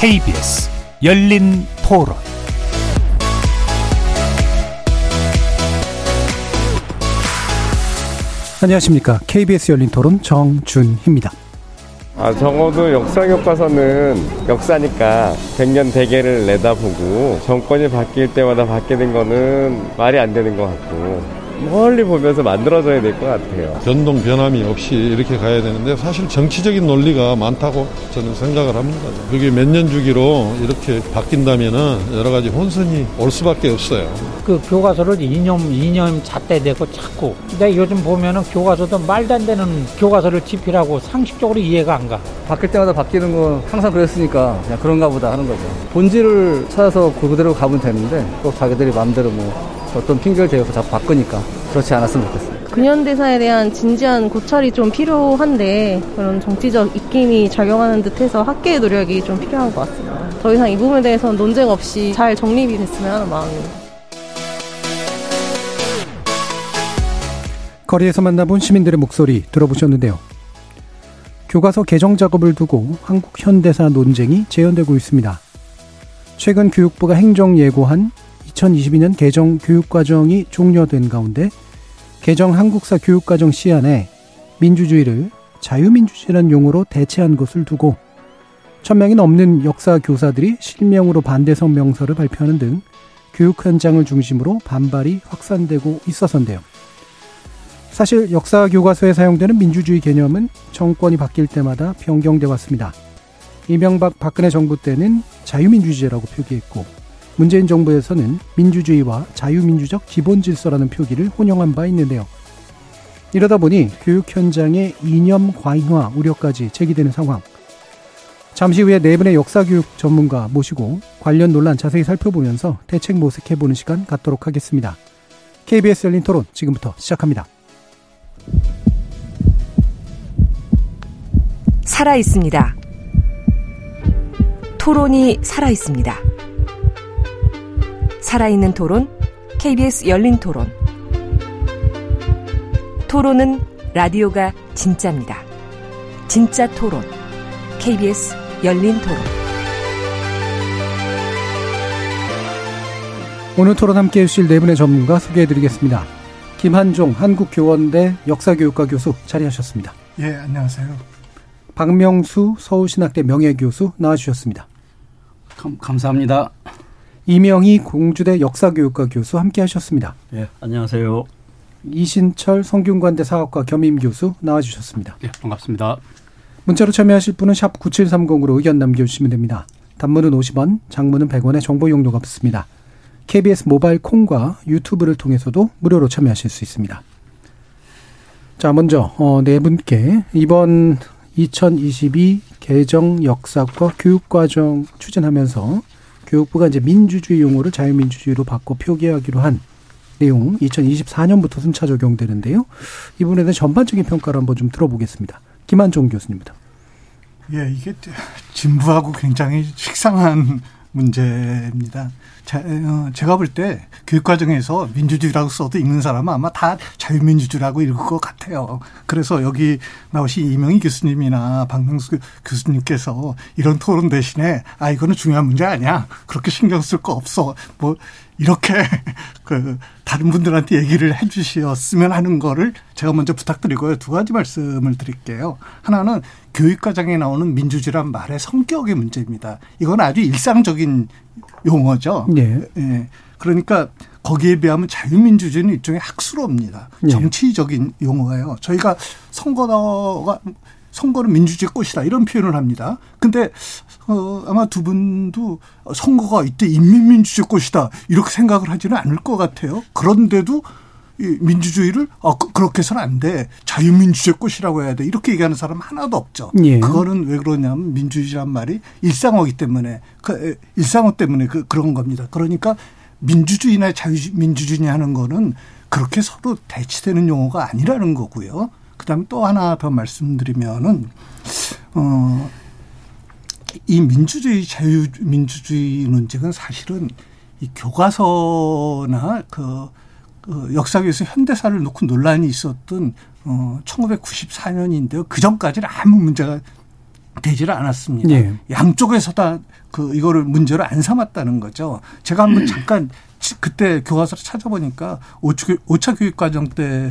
KBS 열린 토론 안녕하십니까. KBS 열린 토론 정준희입니다. 아, 적어도 역사 교과서는 역사니까 100년 대계를 내다보고 정권이 바뀔 때마다 된 거는 말이 안 되는 것 같고 멀리 보면서 만들어져야 될 것 같아요. 변동 변함이 없이 이렇게 가야 되는데 사실 정치적인 논리가 많다고 저는 생각을 합니다. 그게 몇 년 주기로 이렇게 바뀐다면은 여러 가지 혼선이 올 수밖에 없어요. 그 교과서를 이념 이념 잣대대고 자꾸 근데 요즘 보면은 교과서도 말도 안 되는 교과서를 집필하고 상식적으로 이해가 안 가. 바뀔 때마다 바뀌는 건 항상 그랬으니까 그냥 그런가 보다 하는 거죠. 본질을 찾아서 그대로 가면 되는데 또 자기들이 마음대로 뭐 어떤 핑계를 대서 자꾸 바꾸니까 그렇지 않았으면 좋겠어요. 근현대사에 대한 진지한 고찰이 좀 필요한데 그런 정치적 입김이 작용하는 듯해서 학계의 노력이 좀 필요한 것 같습니다. 더 이상 이 부분에 대해서는 논쟁 없이 잘 정립이 됐으면 하는 마음입니다. 거리에서 만나본 시민들의 목소리 들어보셨는데요. 교과서 개정 작업을 두고 한국 현대사 논쟁이 재현되고 있습니다. 최근 교육부가 행정 예고한 2022년 개정 교육과정이 종료된 가운데 개정 한국사 교육과정 시안에 민주주의를 자유민주주의라는 용어로 대체한 것을 두고 천명이 넘는 역사 교사들이 실명으로 반대 성명서를 발표하는 등 교육 현장을 중심으로 반발이 확산되고 있어서인데요. 사실 역사 교과서에 사용되는 민주주의 개념은 정권이 바뀔 때마다 변경돼 왔습니다. 이명박 박근혜 정부 때는 자유민주주의라고 표기했고 문재인 정부에서는 민주주의와 자유민주적 기본 질서라는 표기를 혼용한 바 있는데요. 이러다 보니 교육 현장의 이념 과잉화 우려까지 제기되는 상황. 잠시 후에 네 분의 역사교육 전문가 모시고 관련 논란 자세히 살펴보면서 대책 모색해보는 시간 갖도록 하겠습니다. KBS 열린 토론 지금부터 시작합니다. 살아 있습니다. 토론이 살아 있습니다. 살아있는 토론, KBS 열린 토론. 토론은 라디오가 진짜입니다. 진짜 토론, KBS 열린 토론. 오늘 토론 함께 해주실 네 분의 전문가 소개해드리겠습니다. 김한종 한국교원대 역사교육과 교수 자리하셨습니다. 예, 안녕하세요. 박명수 서울신학대 명예교수 나와주셨습니다. 감, 감사합니다. 이명희 공주대 역사교육과 교수 함께 하셨습니다. 예, 안녕하세요. 이신철 성균관대 사학과 겸임 교수 나와 주셨습니다. 예, 반갑습니다. 문자로 참여하실 분은 샵 9730으로 의견 남겨 주시면 됩니다. 단문은 50원, 장문은 100원의 정보 용도가 붙습니다. KBS 모바일 콩과 유튜브를 통해서도 무료로 참여하실 수 있습니다. 자, 먼저 어, 네 분께 이번 2022 개정 역사과 교육과정 추진하면서 교육부가 이제 민주주의 용어를 자유민주주의로 바꿔 표기하기로 한 내용 2024년부터 순차 적용되는데요. 이 부분에 대한 전반적인 평가를 한번 좀 들어보겠습니다. 김한종 교수님부터. 예, 이게 진부하고 굉장히 식상한 문제입니다. 자, 어, 제가 볼 때 교육과정에서 민주주의라고 써도 읽는 사람은 아마 다 자유민주주의라고 읽을 것 같아요. 그래서 여기 나오신 이명희 교수님이나 박명수 교수님께서 이런 토론 대신에 아 이거는 중요한 문제 아니야. 그렇게 신경 쓸 거 없어. 뭐 이렇게 그 다른 분들한테 얘기를 해 주셨으면 하는 거를 제가 먼저 부탁드리고요. 두 가지 말씀을 드릴게요. 하나는 교육과정에 나오는 민주주의란 말의 성격의 문제입니다. 이건 아주 일상적인 용어죠. 네. 예. 그러니까 거기에 비하면 자유민주주의는 일종의 학술어입니다. 네. 정치적인 용어예요. 저희가 선거가 선거는 민주주의 꽃이다 이런 표현을 합니다. 근데 어 아마 두 분도 선거가 이때 인민민주주의 꽃이다 이렇게 생각을 하지는 않을 것 같아요. 그런데도 이 민주주의를 어 그렇게 해서는 안 돼. 자유민주주의 꽃이라고 해야 돼. 이렇게 얘기하는 사람 하나도 없죠. 예. 그거는 왜 그러냐면 민주주의란 말이 일상어기 때문에 그 일상어 때문에 그 그런 겁니다. 그러니까 민주주의나 자유민주주의 하는 거는 그렇게 서로 대치되는 용어가 아니라는 거고요. 그다음에 또 하나 더 말씀드리면은 어. 이 민주주의 자유민주주의 논쟁은 사실은 이 교과서나 그 그 역사교에서 현대사를 놓고 논란이 있었던 어 1994년인데요. 그 전까지는 아무 문제가 되지를 않았습니다. 예. 양쪽에서 다 그 이거를 문제로 안 삼았다는 거죠. 제가 한번 잠깐 치- 그때 교과서를 찾아보니까 오차 교육 과정 때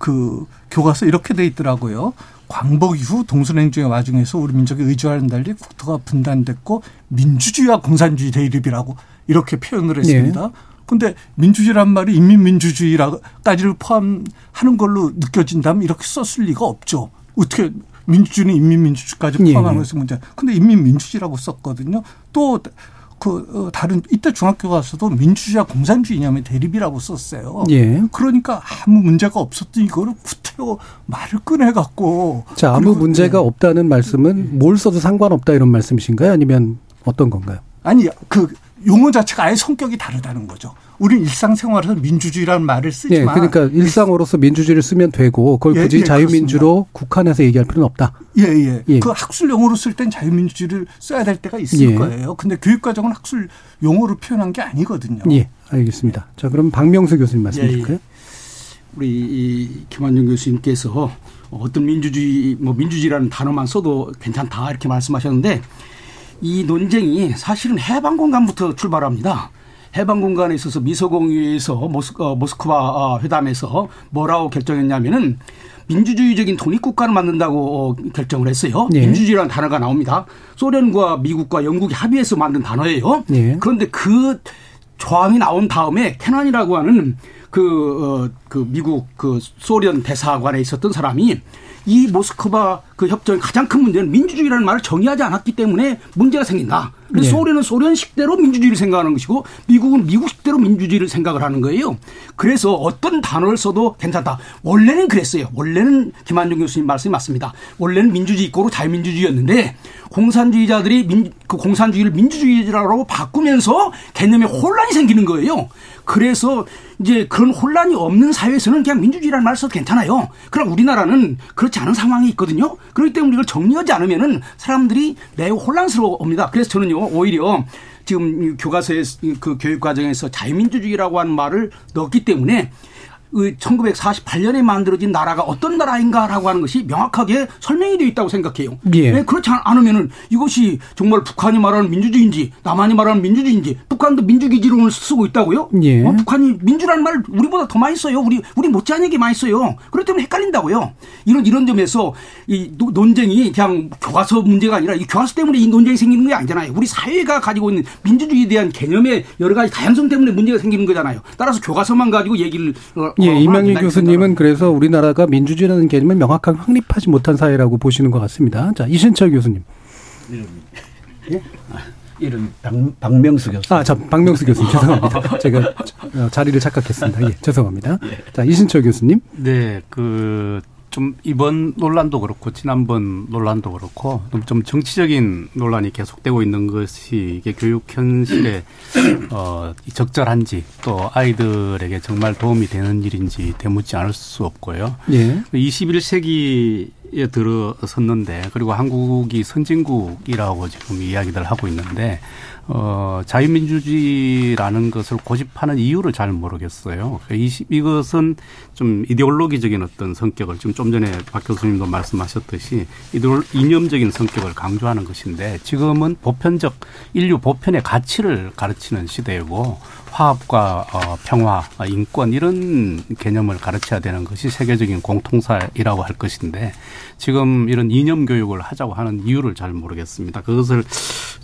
그 교과서 이렇게 돼 있더라고요. 광복 이후 동서냉전의 와중에서 우리 민족의 의지와는 달리 국토가 분단됐고 민주주의와 공산주의 대립이라고 이렇게 표현을 했습니다. 근데 민주주의란 말이 인민민주주의까지를 포함하는 걸로 느껴진다면 이렇게 썼을 리가 없죠. 어떻게 민주주의는 인민민주주의까지 예, 포함하는 예. 문제. 근데 인민민주주의라고 썼거든요. 또 그 어, 다른 이때 중학교 가서도 민주주의와 공산주의 이념의 대립이라고 썼어요. 예. 그러니까 아무 문제가 없었던 이거를 구태여 말을 꺼내 갖고 자, 아무 문제가 없다는 말씀은 뭘 써도 상관없다 이런 말씀이신가요? 아니면 어떤 건가요? 아니 그 용어 자체가 아예 성격이 다르다는 거죠. 우리 일상생활에서 민주주의라는 말을 예, 쓰지만 그러니까 일상으로서 민주주의를 쓰면 되고 그걸 예, 굳이 예, 자유민주로 국한해서 얘기할 필요는 없다. 예, 예. 예. 그 학술 용어로 쓸 땐 자유민주주의를 써야 될 때가 있을 예. 거예요. 근데 교육 과정은 학술 용어로 표현한 게 아니거든요. 예, 알겠습니다. 자, 그럼 박명수 교수님 말씀 예, 예. 드릴까요? 우리 이 김한중 교수님께서 어떤 민주주의 뭐 민주주의라는 단어만 써도 괜찮다 이렇게 말씀하셨는데 이 논쟁이 사실은 해방 공간부터 출발합니다. 해방 공간에 있어서 미소공유에서 모스, 어, 모스크바 어, 회담에서 뭐라고 결정했냐면은 민주주의적인 독립국가를 만든다고 어, 결정을 했어요. 예. 민주주의라는 단어가 나옵니다. 소련과 미국과 영국이 합의해서 만든 단어예요. 예. 그런데 그 조항이 나온 다음에 캐난이라고 하는 그, 어, 그 미국 그 소련 대사관에 있었던 사람이 이 모스크바 그 협정의 가장 큰 문제는 민주주의라는 말을 정의하지 않았기 때문에 문제가 생긴다. 그래서 예. 소련은 소련식대로 민주주의를 생각하는 것이고 미국은 미국식대로 민주주의를 생각을 하는 거예요. 그래서 어떤 단어를 써도 괜찮다. 원래는 그랬어요. 원래는 김한중 교수님 말씀이 맞습니다. 원래는 민주주의 있고 자유민주주의였는데 공산주의자들이 민, 그 공산주의를 민주주의라고 바꾸면서 개념에 혼란이 생기는 거예요. 그래서 이제 그런 혼란이 없는 사회에서는 그냥 민주주의라는 말을 써도 괜찮아요. 그럼 우리나라는 그렇지 않은 상황이 있거든요. 그렇기 때문에 이걸 정리하지 않으면은 사람들이 매우 혼란스러워옵니다. 그래서 저는요, 오히려 지금 이 교과서에 그 교육 과정에서 자유민주주의라고 하는 말을 넣었기 때문에 그 1948년에 만들어진 나라가 어떤 나라인가라고 하는 것이 명확하게 설명이 되어 있다고 생각해요. 예. 네, 그렇지 않- 않으면은 이것이 정말 북한이 말하는 민주주의인지 남한이 말하는 민주주의인지 북한도 민주기지론을 쓰고 있다고요? 예. 어, 북한이 민주라는 말 우리보다 더 많이 써요. 우리 우리 못지않은 얘기 많이 써요. 그렇기 때문에 헷갈린다고요. 이런 이런 점에서 이 노- 논쟁이 그냥 교과서 문제가 아니라 이 교과서 때문에 이 논쟁이 생기는 게 아니잖아요. 우리 사회가 가지고 있는 민주주의에 대한 개념의 여러 가지 다양성 때문에 문제가 생기는 거잖아요. 따라서 교과서만 가지고 얘기를 어, 예, 어, 이명희 교수님은 그래서 우리나라가 민주주의라는 개념을 명확하게 확립하지 못한 사회라고 보시는 것 같습니다. 자, 이신철 교수님. 이름 박, 박명수 교수. 아, 자, 박명수 교수님. 죄송합니다. 제가 어, 자리를 착각했습니다. 예, 죄송합니다. 자, 이신철 교수님. 네, 그, 좀 이번 논란도 그렇고 지난번 논란도 그렇고 좀- 좀 정치적인 논란이 계속되고 있는 것이 이게 교육 현실에 어, 이 적절한지 또 아이들에게 정말 도움이 되는 일인지 되묻지 않을 수 없고요. 예. 21세기 에 들어섰는데 그리고 한국이 선진국이라고 지금 이야기들 하고 있는데 어, 자유민주주의라는 것을 고집하는 이유를 잘 모르겠어요. 그러니까 이, 이것은 좀 이데올로기적인 어떤 성격을 지금 좀 전에 박 교수님도 말씀하셨듯이 이데올, 이념적인 성격을 강조하는 것인데 지금은 보편적 인류 보편의 가치를 가르치는 시대이고 화합과 어, 평화, 어, 인권 이런 개념을 가르쳐야 되는 것이 세계적인 공통사이라고 할 것인데 지금 이런 이념 교육을 하자고 하는 이유를 잘 모르겠습니다. 그것을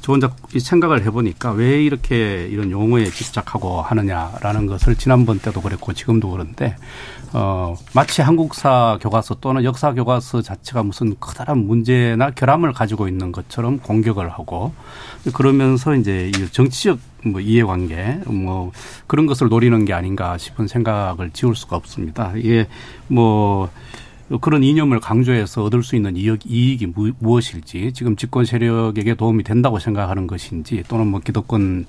저 혼자 생각을 해보니까 왜 이렇게 이런 용어에 집착하고 하느냐라는 것을 지난번 때도 그랬고 지금도 그런데 어 마치 한국사 교과서 또는 역사 교과서 자체가 무슨 커다란 문제나 결함을 가지고 있는 것처럼 공격을 하고 그러면서 이제 이 정치적 뭐 이해관계 뭐 그런 것을 노리는 게 아닌가 싶은 생각을 지울 수가 없습니다. 이게 뭐 그런 이념을 강조해서 얻을 수 있는 이익, 이익이 무, 무엇일지 지금 집권 세력에게 도움이 된다고 생각하는 것인지 또는 뭐 기득권을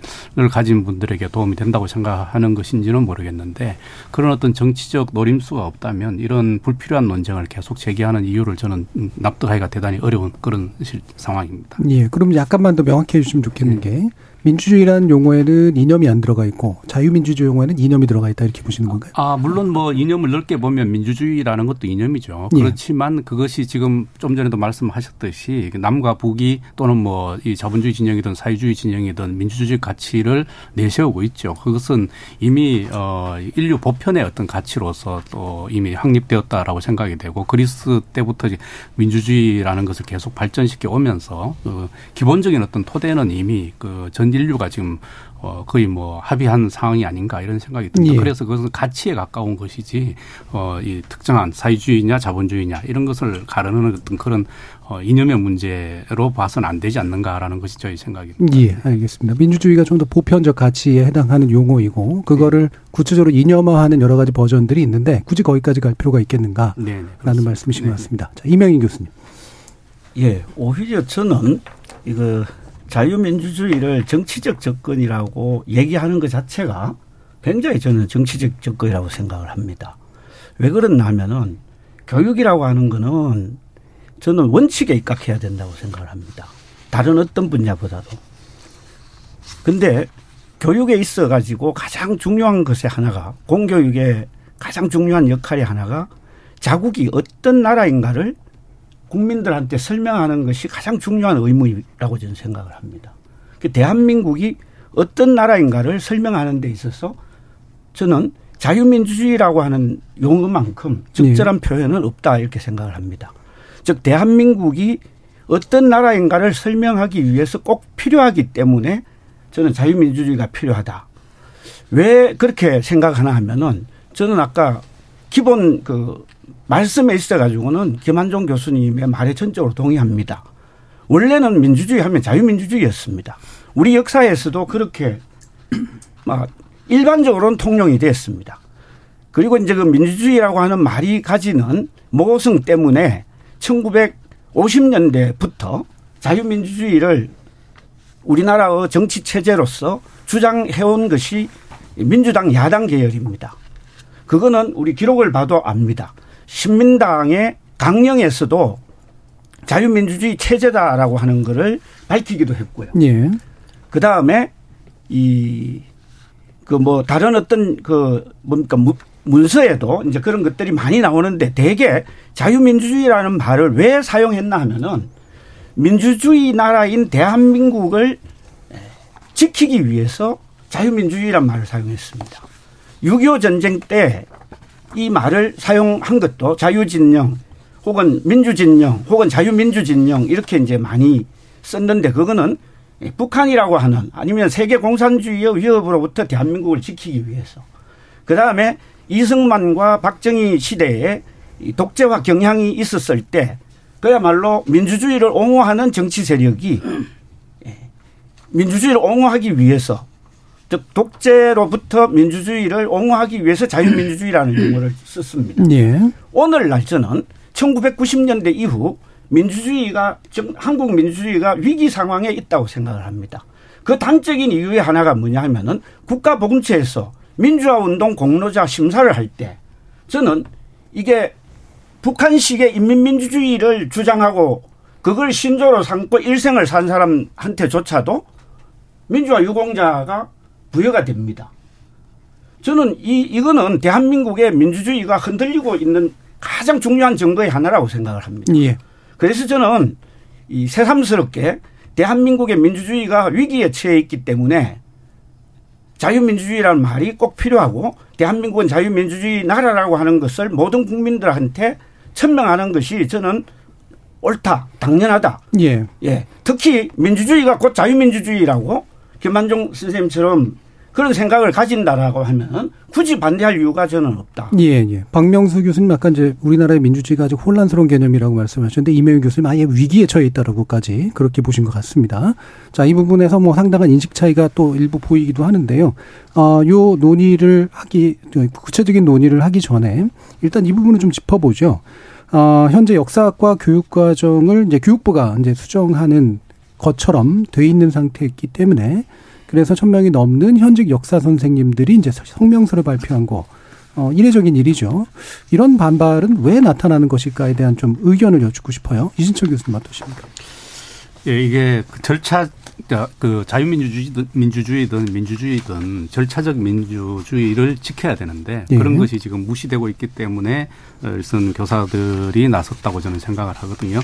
가진 분들에게 도움이 된다고 생각하는 것인지는 모르겠는데 그런 어떤 정치적 노림수가 없다면 이런 불필요한 논쟁을 계속 제기하는 이유를 저는 납득하기가 대단히 어려운 그런 실, 상황입니다. 예, 그럼 약간만 더 명확히 해주시면 좋겠는 게 민주주의라는 용어에는 이념이 안 들어가 있고 자유민주주의 용어에는 이념이 들어가 있다 이렇게 보시는 건가요? 아 물론 뭐 이념을 넓게 보면 민주주의라는 것도 이념이죠. 예. 그렇지만 그것이 지금 좀 전에도 말씀하셨듯이 남과 북이 또는 뭐 이 자본주의 진영이든 사회주의 진영이든 민주주의 가치를 내세우고 있죠. 그것은 이미 어 인류 보편의 어떤 가치로서 또 이미 확립되었다라고 생각이 되고 그리스 때부터 민주주의라는 것을 계속 발전시켜 오면서 그 기본적인 어떤 토대는 이미 그전 인류가 지금 어 거의 뭐 합의한 상황이 아닌가 이런 생각이 듭니다. 예. 그래서 그것은 가치에 가까운 것이지 어 이 특정한 사회주의냐 자본주의냐 이런 것을 가르는 어떤 그런 어 이념의 문제로 봐서는 안 되지 않는가라는 것이 저희 생각입니다. 예, 알겠습니다. 민주주의가 좀 더 보편적 가치에 해당하는 용어이고 그거를 네. 구체적으로 이념화하는 여러 가지 버전들이 있는데 굳이 거기까지 갈 필요가 있겠는가라는 네, 말씀이신 것 같습니다. 자, 이명희 교수님. 예, 오히려 저는 이거 자유민주주의를 정치적 접근이라고 얘기하는 것 자체가 굉장히 저는 정치적 접근이라고 생각을 합니다. 왜 그러냐 하면은 교육이라고 하는 거는 저는 원칙에 입각해야 된다고 생각을 합니다. 다른 어떤 분야보다도. 근데 교육에 있어 가지고 가장 중요한 것의 하나가 공교육의 가장 중요한 역할이 하나가 자국이 어떤 나라인가를 국민들한테 설명하는 것이 가장 중요한 의무라고 저는 생각을 합니다. 그 대한민국이 어떤 나라인가를 설명하는 데 있어서 저는 자유민주주의라고 하는 용어만큼 적절한 표현은 없다 이렇게 생각을 합니다. 즉 대한민국이 어떤 나라인가를 설명하기 위해서 꼭 필요하기 때문에 저는 자유민주주의가 필요하다. 왜 그렇게 생각하나 하면은 저는 아까 기본 그 말씀에 있어 가지고는 김한종 교수님의 말에 전적으로 동의합니다. 원래는 민주주의 하면 자유민주주의였습니다. 우리 역사에서도 그렇게 막 일반적으로는 통용이 됐습니다. 그리고 이제 그 민주주의라고 하는 말이 가지는 모성 때문에 1950년대부터 자유민주주의를 우리나라의 정치 체제로서 주장해온 것이 민주당 야당 계열입니다. 그거는 우리 기록을 봐도 압니다. 신민당의 강령에서도 자유민주주의 체제다라고 하는 것을 밝히기도 했고요. 예. 그 다음에 이 그 뭐 다른 어떤 그 뭡니까 문서에도 이제 그런 것들이 많이 나오는데 대개 자유민주주의라는 말을 왜 사용했나 하면은 민주주의 나라인 대한민국을 지키기 위해서 자유민주주의란 말을 사용했습니다. 6.25 전쟁 때 이 말을 사용한 것도 자유진영 혹은 민주진영 혹은 자유민주진영 이렇게 이제 많이 썼는데 그거는 북한이라고 하는 아니면 세계 공산주의의 위협으로부터 대한민국을 지키기 위해서. 그 다음에 이승만과 박정희 시대에 독재화 경향이 있었을 때 그야말로 민주주의를 옹호하는 정치 세력이 민주주의를 옹호하기 위해서 즉 독재로부터 민주주의를 옹호하기 위해서 자유민주주의라는 용어를 썼습니다. 예. 오늘날 저는 1990년대 이후 민주주의가 한국 민주주의가 위기 상황에 있다고 생각을 합니다. 그 단적인 이유의 하나가 뭐냐 하면은 국가보훈처에서 민주화 운동 공로자 심사를 할 때 저는 이게 북한식의 인민민주주의를 주장하고 그걸 신조로 삼고 일생을 산 사람한테조차도 민주화 유공자가 부여가 됩니다. 저는 이, 이거는 대한민국의 민주주의가 흔들리고 있는 가장 중요한 증거의 하나라고 생각을 합니다. 예. 그래서 저는 이 새삼스럽게 대한민국의 민주주의가 위기에 처해 있기 때문에 자유민주주의라는 말이 꼭 필요하고 대한민국은 자유민주주의 나라라고 하는 것을 모든 국민들한테 천명하는 것이 저는 옳다, 당연하다. 예. 예. 특히 민주주의가 곧 자유민주주의라고 김만종 선생님처럼 그런 생각을 가진다라고 하면 굳이 반대할 이유가 저는 없다. 예, 예. 박명수 교수님 아까 이제 우리나라의 민주주의가 아주 혼란스러운 개념이라고 말씀하셨는데 이명희 교수님 아예 위기에 처해 있다라고까지 그렇게 보신 것 같습니다. 자, 이 부분에서 뭐 상당한 인식 차이가 또 일부 보이기도 하는데요. 어, 요 논의를 하기, 구체적인 논의를 하기 전에 일단 이 부분을 좀 짚어보죠. 어, 현재 역사학과 교육과정을 이제 교육부가 이제 수정하는 것처럼 돼 있는 상태이기 때문에 그래서 천 명이 넘는 현직 역사 선생님들이 이제 성명서를 발표한 거 어, 이례적인 일이죠. 이런 반발은 왜 나타나는 것일까에 대한 좀 의견을 여쭙고 싶어요. 이진철 교수님 어떠십니까? 예, 이게 그 절차 자, 그 자유민주주의든 민주주의든 민주주의든 절차적 민주주의를 지켜야 되는데 예. 그런 것이 지금 무시되고 있기 때문에 어, 일선 교사들이 나섰다고 저는 생각을 하거든요.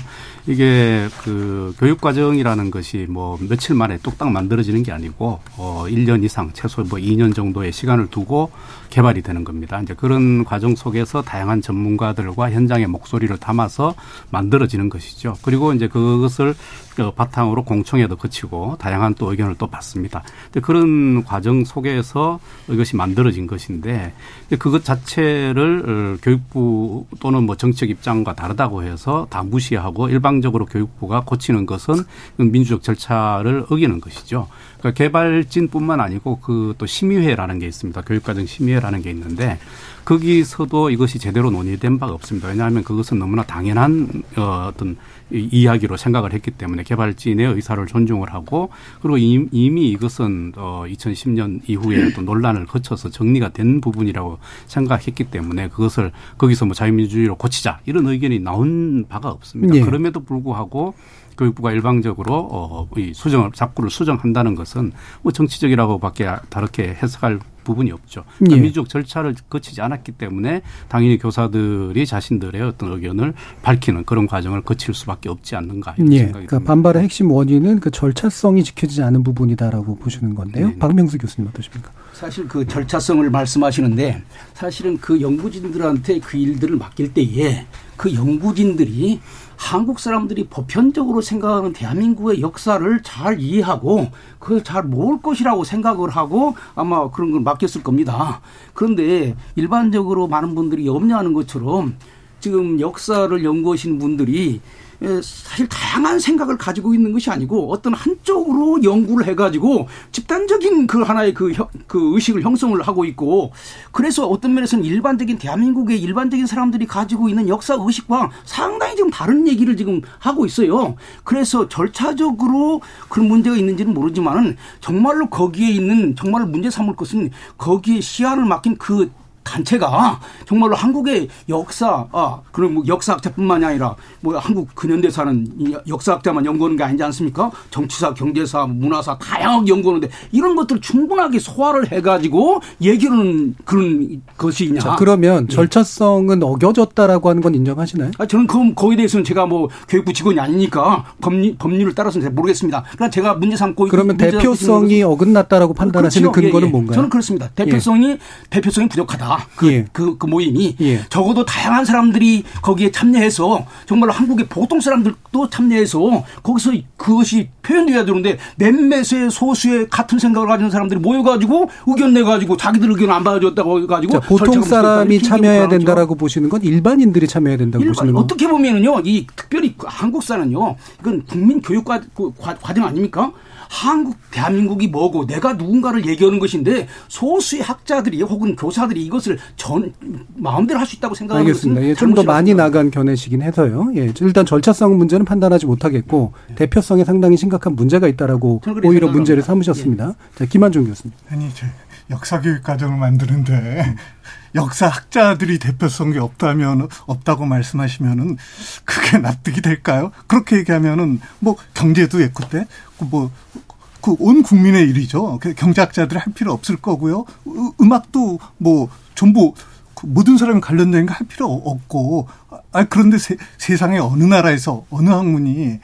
이게 그 교육 과정이라는 것이 뭐 며칠 만에 뚝딱 만들어지는 게 아니고 어 1년 이상 최소 뭐 2년 정도의 시간을 두고 개발이 되는 겁니다. 이제 그런 과정 속에서 다양한 전문가들과 현장의 목소리를 담아서 만들어지는 것이죠. 그리고 이제 그것을 어, 바탕으로 공청회도 거치고 다양한 또 의견을 또 받습니다. 그런 과정 속에서 이것이 만들어진 것인데 그것 자체를 어, 교육부 또는 뭐 정책 입장과 다르다고 해서 다 무시하고 일방적으로 교육부가 고치는 것은 민주적 절차를 어기는 것이죠. 그러니까 개발진뿐만 아니고 그 또 심의회라는 게 있습니다. 교육과정 심의회라는 게 있는데 거기서도 이것이 제대로 논의된 바가 없습니다. 왜냐하면 그것은 너무나 당연한 어, 어떤 이- 이야기로 생각을 했기 때문에 개발진의 의사를 존중을 하고 그리고 이- 이미 이것은 어 2010년 이후에 또 논란을 거쳐서 정리가 된 부분이라고 생각했기 때문에 그것을 거기서 뭐 자유민주주의로 고치자 이런 의견이 나온 바가 없습니다. 예. 그럼에도 불구하고 교육부가 일방적으로 어, 이 수정을 자꾸를 수정한다는 것은 뭐 정치적이라고밖에 다르게 해석할 부분이 없죠. 그러니까 예. 민주적 절차를 거치지 않았기 때문에 당연히 교사들이 자신들의 어떤 의견을 밝히는 그런 과정을 거칠 수밖에 없지 않는가 이런 예. 생각이 그러니까 반발의 핵심 원인은 그 절차성이 지켜지지 않은 부분이다라고 보시는 건데요. 네. 박명수 교수님 어떠십니까? 사실 그 절차성을 말씀하시는데 사실은 그 연구진들한테 그 일들을 맡길 때에 그 연구진들이 한국 사람들이 보편적으로 생각하는 대한민국의 역사를 잘 이해하고 그걸 잘 모을 것이라고 생각을 하고 아마 그런 걸 맡겼을 겁니다. 그런데 일반적으로 많은 분들이 염려하는 것처럼 지금 역사를 연구하신 분들이 에, 사실 다양한 생각을 가지고 있는 것이 아니고 어떤 한쪽으로 연구를 해가지고 집단적인 그 하나의 그, 형- 그 의식을 형성을 하고 있고 그래서 어떤 면에서는 일반적인 대한민국의 일반적인 사람들이 가지고 있는 역사 의식과 상당히 지금 다른 얘기를 지금 하고 있어요. 그래서 절차적으로 그런 문제가 있는지는 모르지만은 정말로 거기에 있는 정말로 문제 삼을 것은 거기에 시야를 맡긴 그 단체가 정말로 한국의 역사, 아, 그럼 뭐 역사학자뿐만이 아니라 뭐 한국 근현대사는 이 역사학자만 연구하는 게 아니지 않습니까? 정치사, 경제사, 문화사 다양하게 연구하는데 이런 것들을 충분하게 소화를 해가지고 얘기하는 그런 것이냐. 자, 그러면 예. 절차성은 어겨졌다라고 하는 건 인정하시나요? 아, 저는 그, 거기에 대해서는 제가 뭐 교육부 직원이 아니니까 법리, 법률을 따라서는 잘 모르겠습니다. 그러나 제가 문제 삼고 그러면 대표성이 어긋났다라고 판단하시는 그렇죠. 근거는 예, 예. 뭔가요? 저는 그렇습니다. 대표성이 대표성이 부족하 다. 그, 예. 그, 그 모임이 예. 적어도 다양한 사람들이 거기에 참여해서 정말 한국의 보통 사람들도 참여해서 거기서 그것이 표현돼야 되는데 몇몇의 소수의 같은 생각을 가지는 사람들이 모여가지고 의견 내가지고 자기들 의견 안 받아줬다고 해가지고 자, 보통 사람이 참여해야 된다라고 보시는 건 일반인들이 참여해야 된다고 일반, 보시는 거. 어떻게 보면은요, 이 특별히 그 한국사는요, 이건 국민 교육 과, 그 과- 과정 아닙니까? 한국, 대한민국이 뭐고 내가 누군가를 얘기하는 것인데 소수의 학자들이 혹은 교사들이 이것을 전, 마음대로 할 수 있다고 생각하는 알겠습니다. 것은 예, 좀 더 많이 나간 견해시긴 해서요. 예, 일단 절차성 문제는 판단하지 못하겠고 대표성에 상당히 심각한 문제가 있다라고 오히려 생각합니다. 문제를 삼으셨습니다. 자, 김한종 교수님. 아니, 저 역사 교육 과정을 만드는데 역사 학자들이 대표성이 없다면 없다고 말씀하시면은 그게 납득이 될까요? 그렇게 얘기하면은 뭐 경제도 예컨대 뭐 그온 국민의 일이죠. 그 경제학자들 할 필요 없을 거고요. 으- 음악도 뭐 전부 그 모든 사람이 관련된 거 할 필요 없고 아 그런데 세, 세상에 어느 나라에서 어느 학문이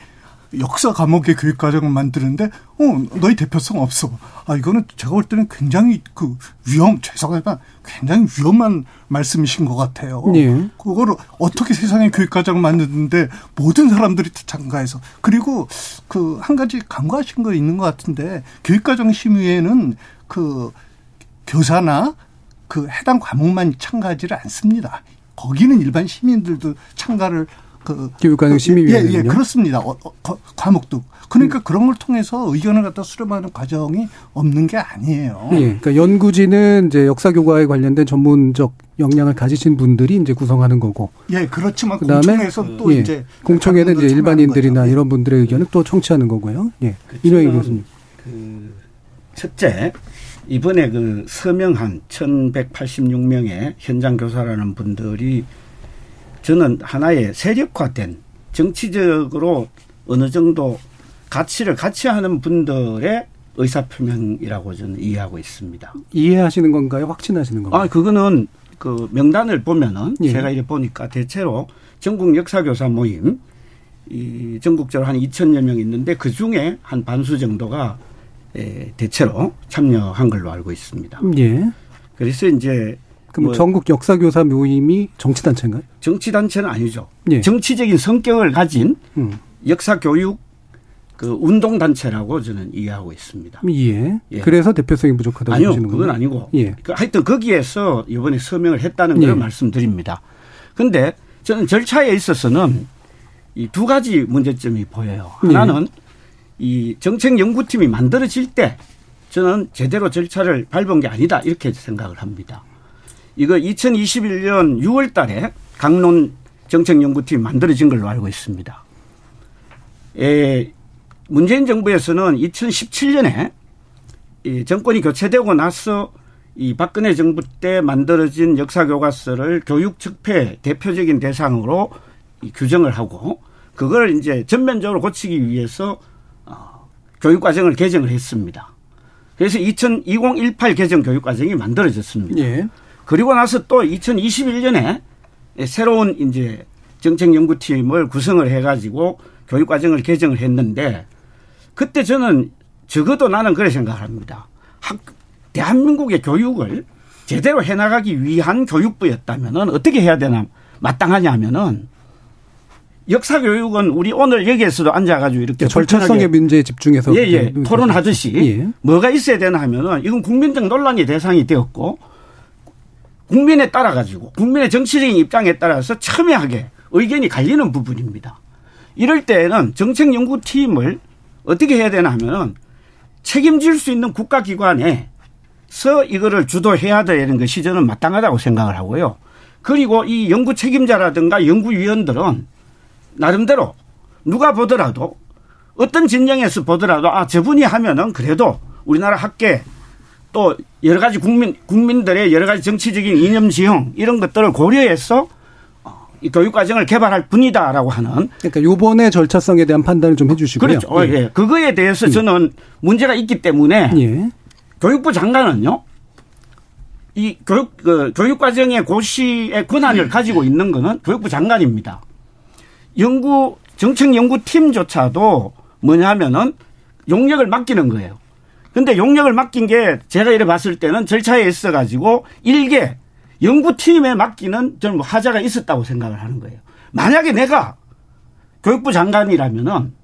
역사 과목의 교육 과정을 만드는데 어 너희 대표성 없어. 아 이거는 제가 볼 때는 굉장히 그 위험 죄송하지만 굉장히 위험한 말씀이신 것 같아요. 예. 그거를 어떻게 세상에 교육 과정을 만드는데 모든 사람들이 다 참가해서 그리고 그 한 가지 간과하신 거 있는 것 같은데 교육 과정 심의에는 그 교사나 그 해당 과목만 참가하지를 않습니다. 거기는 일반 시민들도 참가를 그 교육과정 심의위원회는요? 예, 예, 그렇습니다. 어, 어, 거- 과목도 그러니까 그런 걸 통해서 의견을 갖다 수렴하는 과정이 없는 게 아니에요. 예, 그러니까 연구진은 이제 역사 교과에 관련된 전문적 역량을 가지신 분들이 이제 구성하는 거고. 예, 그렇지만 그다음에 공청회에서 또 예, 이제 공청회는 이제 일반인들이나 이런 분들의 의견을 또 청취하는 거고요. 예. 이노희 저는 교수님. 그 첫째 이번에 그 서명한 1186명의 현장 교사라는 분들이 저는 하나의 세력화된 정치적으로 어느 정도 가치를 같이 하는 분들의 의사표명이라고 저는 이해하고 있습니다. 이해하시는 건가요? 확신하시는 건가요? 아, 그거는 그 명단을 보면은 예. 제가 이렇게 보니까 대체로 전국 역사교사 모임 이 전국적으로 한 2천여 명 있는데 그 중에 한 반수 정도가 에, 대체로 참여한 걸로 알고 있습니다. 예. 그래서 이제 그럼 뭐 전국 역사교사 모임이 정치단체인가요? 정치 단체는 아니죠. 예. 정치적인 성격을 가진 음. 역사 교육 그 운동 단체라고 저는 이해하고 있습니다. 예. 예. 그래서 대표성이 부족하다고 아니요, 보시는 그건? 아니고. 예. 그 하여튼 거기에서 이번에 서명을 했다는 걸 예. 말씀드립니다. 근데 저는 절차에 있어서는 이 두 가지 문제점이 보여요. 예. 하나는 이 정책 연구팀이 만들어질 때 저는 제대로 절차를 밟은 게 아니다 이렇게 생각을 합니다. 이거 2021년 6월 달에 강론 정책 연구팀이 만들어진 걸로 알고 있습니다. 에, 문재인 정부에서는 2017년에 이 정권이 교체되고 나서 이 박근혜 정부 때 만들어진 역사 교과서를 교육 적폐 대표적인 대상으로 이 규정을 하고 그걸 이제 전면적으로 고치기 위해서 어, 교육 과정을 개정을 했습니다. 그래서 2000, 2018 개정 교육 과정이 만들어졌습니다. 예. 그리고 나서 또 2021년에 새로운 이제 정책 연구팀을 구성을 해가지고 교육 과정을 개정을 했는데 그때 저는 적어도 나는 그래 생각을 합니다. 학, 대한민국의 교육을 제대로 해나가기 위한 교육부였다면은 어떻게 해야 되나 마땅하냐 하면은 역사 교육은 우리 오늘 여기에서도 앉아가지고 이렇게 절차성의 문제에 집중해서 예, 예. 그- 토론하듯이 예. 뭐가 있어야 되나 하면은 이건 국민적 논란의 대상이 되었고 국민에 따라 가지고 국민의 정치적인 입장에 따라서 첨예하게 의견이 갈리는 부분입니다. 이럴 때에는 정책 연구팀을 어떻게 해야 되나 하면은 책임질 수 있는 국가기관에서 이거를 주도해야 되는 것이 저는 마땅하다고 생각을 하고요. 그리고 이 연구 책임자라든가 연구위원들은 나름대로 누가 보더라도 어떤 진영에서 보더라도 아 저분이 하면은 그래도 우리나라 학계 또 여러 가지 국민 국민들의 여러 가지 정치적인 이념 지형 이런 것들을 고려해서 어, 이 교육 과정을 개발할 분이다라고 하는 그러니까 요번에 절차성에 대한 판단을 좀 해주시고요. 그렇죠. 어, 예. 그거에 대해서 저는 문제가 있기 때문에 예. 교육부 장관은요. 이 교육 그 교육 과정의 고시의 권한을 가지고 있는 거는 교육부 장관입니다. 연구 정책 연구팀조차도 뭐냐면은 용역을 맡기는 거예요. 근데 용역을 맡긴 게 제가 이래 봤을 때는 절차에 있어 가지고 일개 연구팀에 맡기는 저는 뭐 하자가 있었다고 생각을 하는 거예요. 만약에 내가 교육부 장관이라면은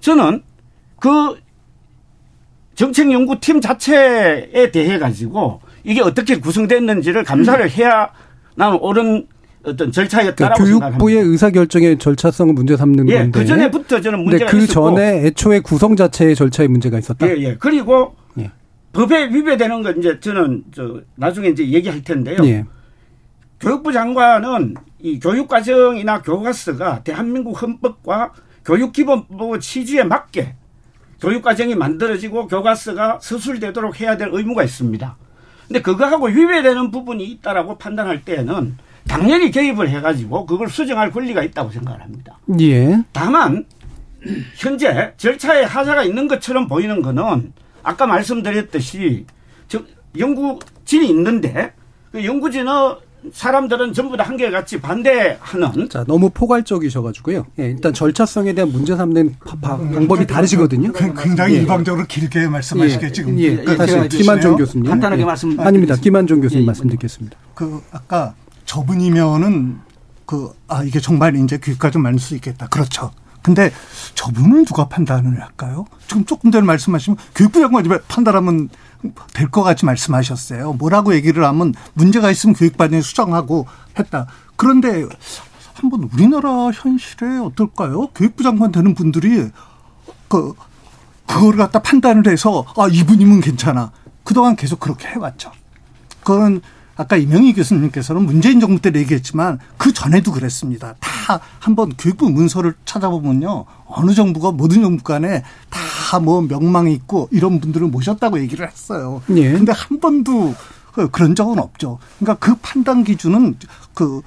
저는 그 정책연구팀 자체에 대해 가지고 이게 어떻게 구성됐는지를 감사를 해야 나는 옳은 어떤 절차였다라고 그러니까 생각합니다. 교육부의 의사결정의 절차성을 문제 삼는 예, 건데. 그 전에부터 저는 문제가 그 있었고 전에 애초에 구성 자체의 절차에 문제가 있었다. 예, 예. 그리고 예. 법에 위배되는 건 이제 저는 저 나중에 이제 얘기할 텐데요. 예. 교육부 장관은 이 교육과정이나 교과서가 대한민국 헌법과 교육기본법 취지에 맞게 교육과정이 만들어지고 교과서가 서술되도록 해야 될 의무가 있습니다. 근데 그거하고 위배되는 부분이 있다라고 판단할 때에는 당연히 개입을 해가지고 그걸 수정할 권리가 있다고 생각을 합니다. 예. 다만 현재 절차에 하자가 있는 것처럼 보이는 거는 아까 말씀드렸듯이 저 연구진이 있는데 그 연구진의 사람들은 전부 다 한결같이 반대하는 자, 너무 포괄적이셔가지고요. 예, 일단 절차성에 대한 문제 삼는 바- 바- 방법이 다르시거든요. 그- 굉장히 예. 일방적으로 길게 말씀하시게 예, 지금 예, 끝까지 다시 해주시네요. 김한종 교수님. 간단하게 예. 말씀 아닙니다. 김한종 교수님 예, 말씀 듣겠습니다. 그 아까 저분이면은 그 아 이게 정말 이제 좀 많을 수 있겠다. 그렇죠. 근데 저분을 누가 판단을 할까요? 지금 조금 전에 말씀하시면 교육부 장관이 판단하면 될 것 같이 말씀하셨어요. 뭐라고 얘기를 하면 문제가 있으면 교육반에 수정하고 했다. 그런데 한번 우리나라 현실에 어떨까요? 교육부 장관 되는 분들이 그 그걸 갖다 판단을 해서 아 이분이면 괜찮아. 그동안 계속 그렇게 해왔죠. 그건 아까 이명희 교수님께서는 문재인 정부 때 얘기했지만 그 전에도 그랬습니다. 다 한번 교육부 문서를 찾아보면요. 어느 정부가 모든 정부 간에 다 뭐 명망이 있고 이런 분들을 모셨다고 얘기를 했어요. 예. 근데 한 번도 그- 그런 적은 없죠. 그러니까 그 판단 기준은 그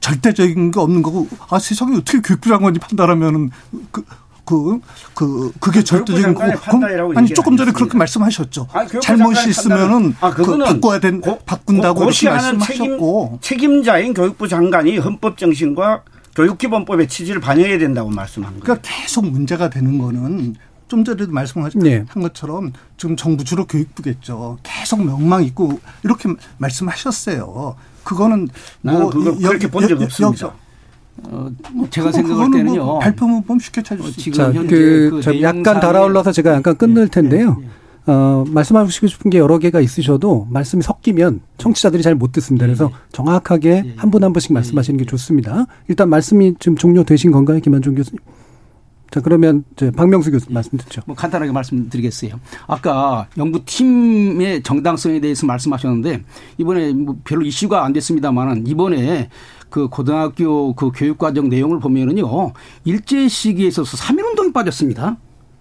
절대적인 게 없는 거고 아 세상에 어떻게 교육부 장관이 판단하면은 그 그, 그, 그게 절대적인 장관의 고- 판단이라고 공- 아니, 조금 전에. 그렇게 말씀하셨죠. 아니, 잘못이 있으면은 아, 그 바꿔야 된, 바꾼다고 이렇게 고시하는 말씀하셨고. 책임, 책임 자인 교육부 장관이 헌법 정신과 교육기본법의 취지를 반영해야 된다고 말씀한 거예요. 그러니까 계속 문제가 되는 거는 좀 전에도 말씀하신 네. 한 것처럼 지금 정부 주로 교육부겠죠. 계속 명망 있고 이렇게 말씀하셨어요. 그거는 나는 뭐 그렇게 본 적 없습니다. 어, 제가 생각할 때는요. 뭐 발표문 보면 쉽게 찾을 수 지금 있죠. 자, 현재 그, 그저 약간 달아올라서 제가 약간 끊을 텐데요. 어, 말씀하시고 싶은 게 여러 개가 있으셔도 말씀이 섞이면 청취자들이 잘 못 듣습니다. 그래서 정확하게 한 분한 분씩 말씀하시는 게 좋습니다. 일단 말씀이 지금 종료되신 건가요, 김한종 교수님? 자, 그러면 이제 박명수 교수님 말씀 듣죠. 뭐 간단하게 말씀드리겠어요. 아까 연구팀의 정당성에 대해서 말씀하셨는데 이번에 뭐 별로 이슈가 안 됐습니다만은 이번에 그 고등학교 그 교육과정 내용을 보면은요 일제 시기에 있어서 3.1운동이 빠졌습니다.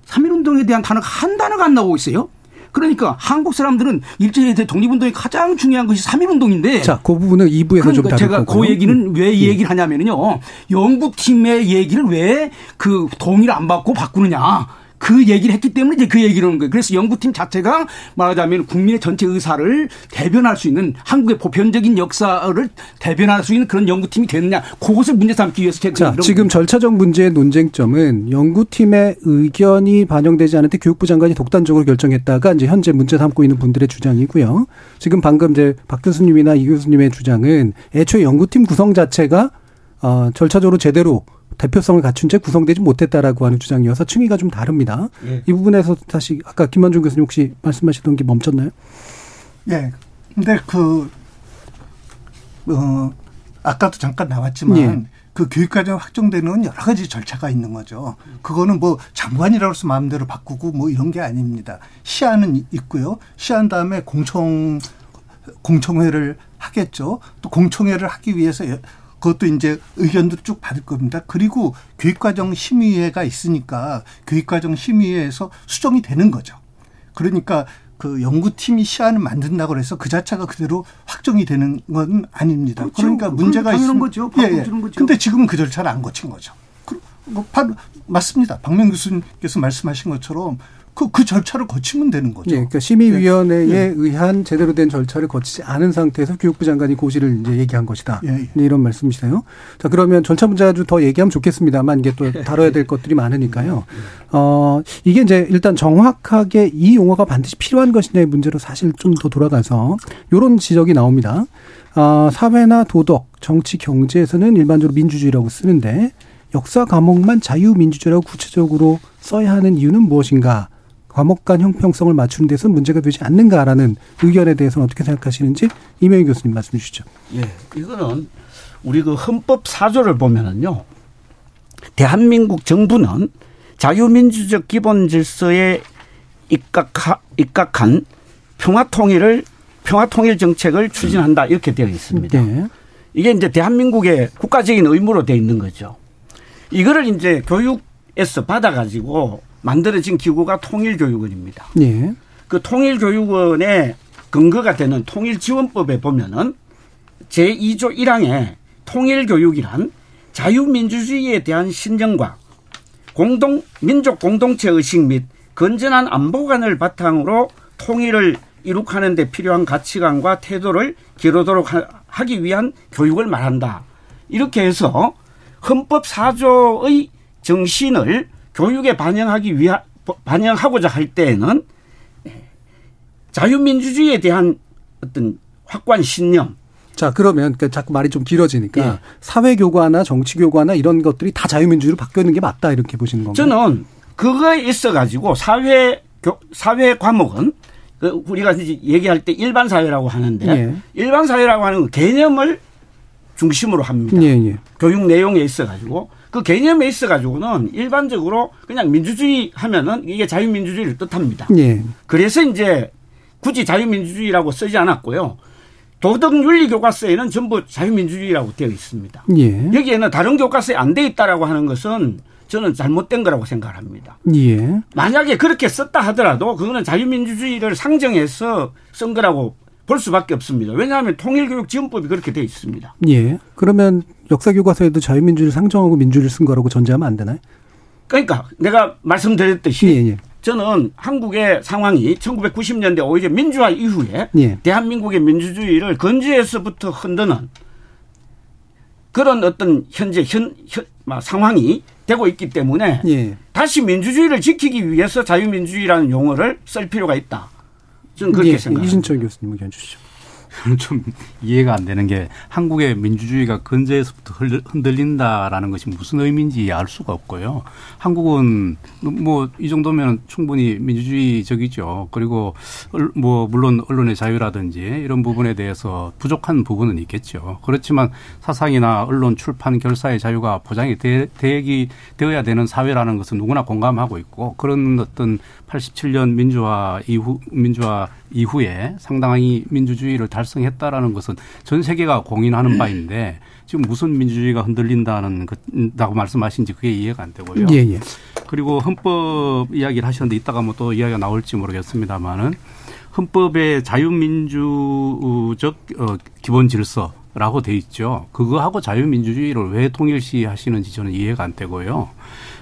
3.1운동에 대한 단어가 한 단어가 안 나오고 있어요. 그러니까 한국 사람들은 일제에 대해 독립운동이 가장 중요한 것이 3.1운동인데 자, 그 부분은 2부에서 좀 그러니까 다룰 제가 거고요. 그 얘기는 왜이 예. 얘기를 하냐면요. 연구팀의 얘기를 왜 그 동의를 안 받고 바꾸느냐. 그 얘기를 했기 때문에 이제 그 얘기를 하는 거예요. 그래서 연구팀 자체가 말하자면 국민의 전체 의사를 대변할 수 있는 한국의 보편적인 역사를 대변할 수 있는 그런 연구팀이 되느냐. 그것을 문제 삼기 위해서 제가 지금 절차적 문제의 논쟁점은 연구팀의 의견이 반영되지 않을 때 교육부 장관이 독단적으로 결정했다가 이제 현재 문제 삼고 있는 분들의 주장이고요. 지금 방금 이제 박 교수님이나 이 교수님의 주장은 애초에 연구팀 구성 자체가 어, 절차적으로 제대로 대표성을 갖춘 채 구성되지 못했다라고 하는 주장이어서 층위가 좀 다릅니다. 예. 이 부분에서 다시 아까 김만중 교수님 혹시 말씀하시던 게 멈췄나요? 예. 근데 그, 어, 아까도 잠깐 나왔지만 예. 그 교육과정 확정되는 여러 가지 절차가 있는 거죠. 그거는 뭐 장관이라고 해서 마음대로 바꾸고 뭐 이런 게 아닙니다. 시안은 이- 있고요. 시안 다음에 공청, 공청회를 하겠죠. 또 공청회를 하기 위해서 여- 그것도 이제 의견들을 쭉 받을 겁니다. 그리고 교육과정 심의회가 있으니까 교육과정 심의회에서 수정이 되는 거죠. 그러니까 그 연구팀이 시안을 만든다고 해서 그 자체가 그대로 확정이 되는 건 아닙니다. 그렇죠. 그러니까 문제가 있으면 거죠. 예, 예. 거죠. 근데 지금은 그 절차를 안 거친 거죠. 그, 뭐, 바- 맞습니다. 박명 교수님께서 말씀하신 것처럼 그, 그 절차를 거치면 되는 거죠. 예, 그러니까 심의위원회에 예. 의한 제대로 된 절차를 거치지 않은 상태에서 교육부 장관이 고시를 이제 얘기한 것이다. 예, 예. 네, 이런 말씀이시네요. 자, 그러면 절차 문제 아주 더 얘기하면 좋겠습니다만 이게 또 다뤄야 될 것들이 많으니까요. 어, 이게 이제 일단 정확하게 이 용어가 반드시 필요한 것이냐의 문제로 사실 좀 더 돌아가서 요런 지적이 나옵니다. 아, 사회나 도덕, 정치, 경제에서는 일반적으로 민주주의라고 쓰는데 역사 과목만 자유민주주의라고 구체적으로 써야 하는 이유는 무엇인가? 과목 간 형평성을 맞추는 데서 문제가 되지 않는가라는 의견에 대해서는 어떻게 생각하시는지 이명희 교수님 말씀해 주시죠. 예, 이거는 우리 그 헌법 사조를 보면은요. 대한민국 정부는 자유민주적 기본 질서에 입각하, 입각한 평화 통일을 평화 통일 정책을 추진한다 이렇게 되어 있습니다. 네. 이게 이제 대한민국의 국가적인 의무로 되어 있는 거죠. 이거를 이제 교육에서 받아가지고 만들어진 기구가 통일교육원입니다. 예. 그 통일교육원의 근거가 되는 통일지원법에 보면은 제2조 1항에 통일교육이란 자유민주주의에 대한 신념과 공동 민족 공동체 의식 및 건전한 안보관을 바탕으로 통일을 이룩하는 데 필요한 가치관과 태도를 기르도록 하- 하기 위한 교육을 말한다. 이렇게 해서 헌법 4조의 정신을 교육에 반영하기 위하 반영하고자 할 때에는 자유민주주의에 대한 어떤 확고한 신념 자, 그러면 그 자꾸 말이 좀 길어지니까 예. 사회 교과나 정치 교과나 이런 것들이 다 자유민주주의로 바뀌어 있는 게 맞다 이렇게 보시는 건가요? 저는 그거에 있어 가지고 사회 교 사회 과목은 그 우리가 이제 얘기할 때 일반 사회라고 하는데 예. 일반 사회라고 하는 건 개념을 중심으로 합니다. 예, 예. 교육 내용에 있어 가지고 그 개념에 있어 가지고는 일반적으로 그냥 민주주의 하면은 이게 자유민주주의를 뜻합니다. 예. 그래서 이제 굳이 자유민주주의라고 쓰지 않았고요. 도덕윤리 교과서에는 전부 자유민주주의라고 되어 있습니다. 예. 여기에는 다른 교과서에 안 돼 있다라고 하는 것은 저는 잘못된 거라고 생각합니다. 예. 만약에 그렇게 썼다 하더라도 그거는 자유민주주의를 상정해서 쓴 거라고 볼 수밖에 없습니다. 왜냐하면 통일교육지원법이 그렇게 되어 있습니다. 예. 그러면 역사 교과서에도 자유민주주의를 상정하고 민주주의를 쓴 거라고 전제하면 안 되나요? 그러니까 내가 말씀드렸듯이 예, 예. 저는 한국의 상황이 1990년대 오히려 민주화 이후에 예. 대한민국의 민주주의를 근저에서부터 흔드는 그런 어떤 현재 현, 현막 상황이 되고 있기 때문에 예. 다시 민주주의를 지키기 위해서 자유민주주의라는 용어를 쓸 필요가 있다. 저는 그렇게 예, 생각합니다. 이준철 교수님 의견 주시죠. 좀 이해가 안 되는 게 한국의 민주주의가 근저에서부터 흔들- 흔들린다라는 것이 무슨 의미인지 알 수가 없고요. 한국은 뭐 이 정도면 충분히 민주주의적이죠. 그리고 얼- 뭐 물론 언론의 자유라든지 이런 부분에 대해서 부족한 부분은 있겠죠. 그렇지만 사상이나 언론 출판 결사의 자유가 보장이 되, 되기 되어야 되는 사회라는 것은 누구나 공감하고 있고 그런 어떤 87년 민주화 이후 민주화 이후에 상당히 민주주의를 달성했다라는 것은 전 세계가 공인하는 바인데 지금 무슨 민주주의가 흔들린다는 것다고 말씀하신지 그게 이해가 안 되고요. 예, 예. 그리고 헌법 이야기를 하셨는데 이따가 뭐 또 이야기가 나올지 모르겠습니다만은 헌법의 자유민주적 어, 기본 질서라고 돼 있죠. 그거하고 자유민주주의를 왜 통일시 하시는지 저는 이해가 안 되고요.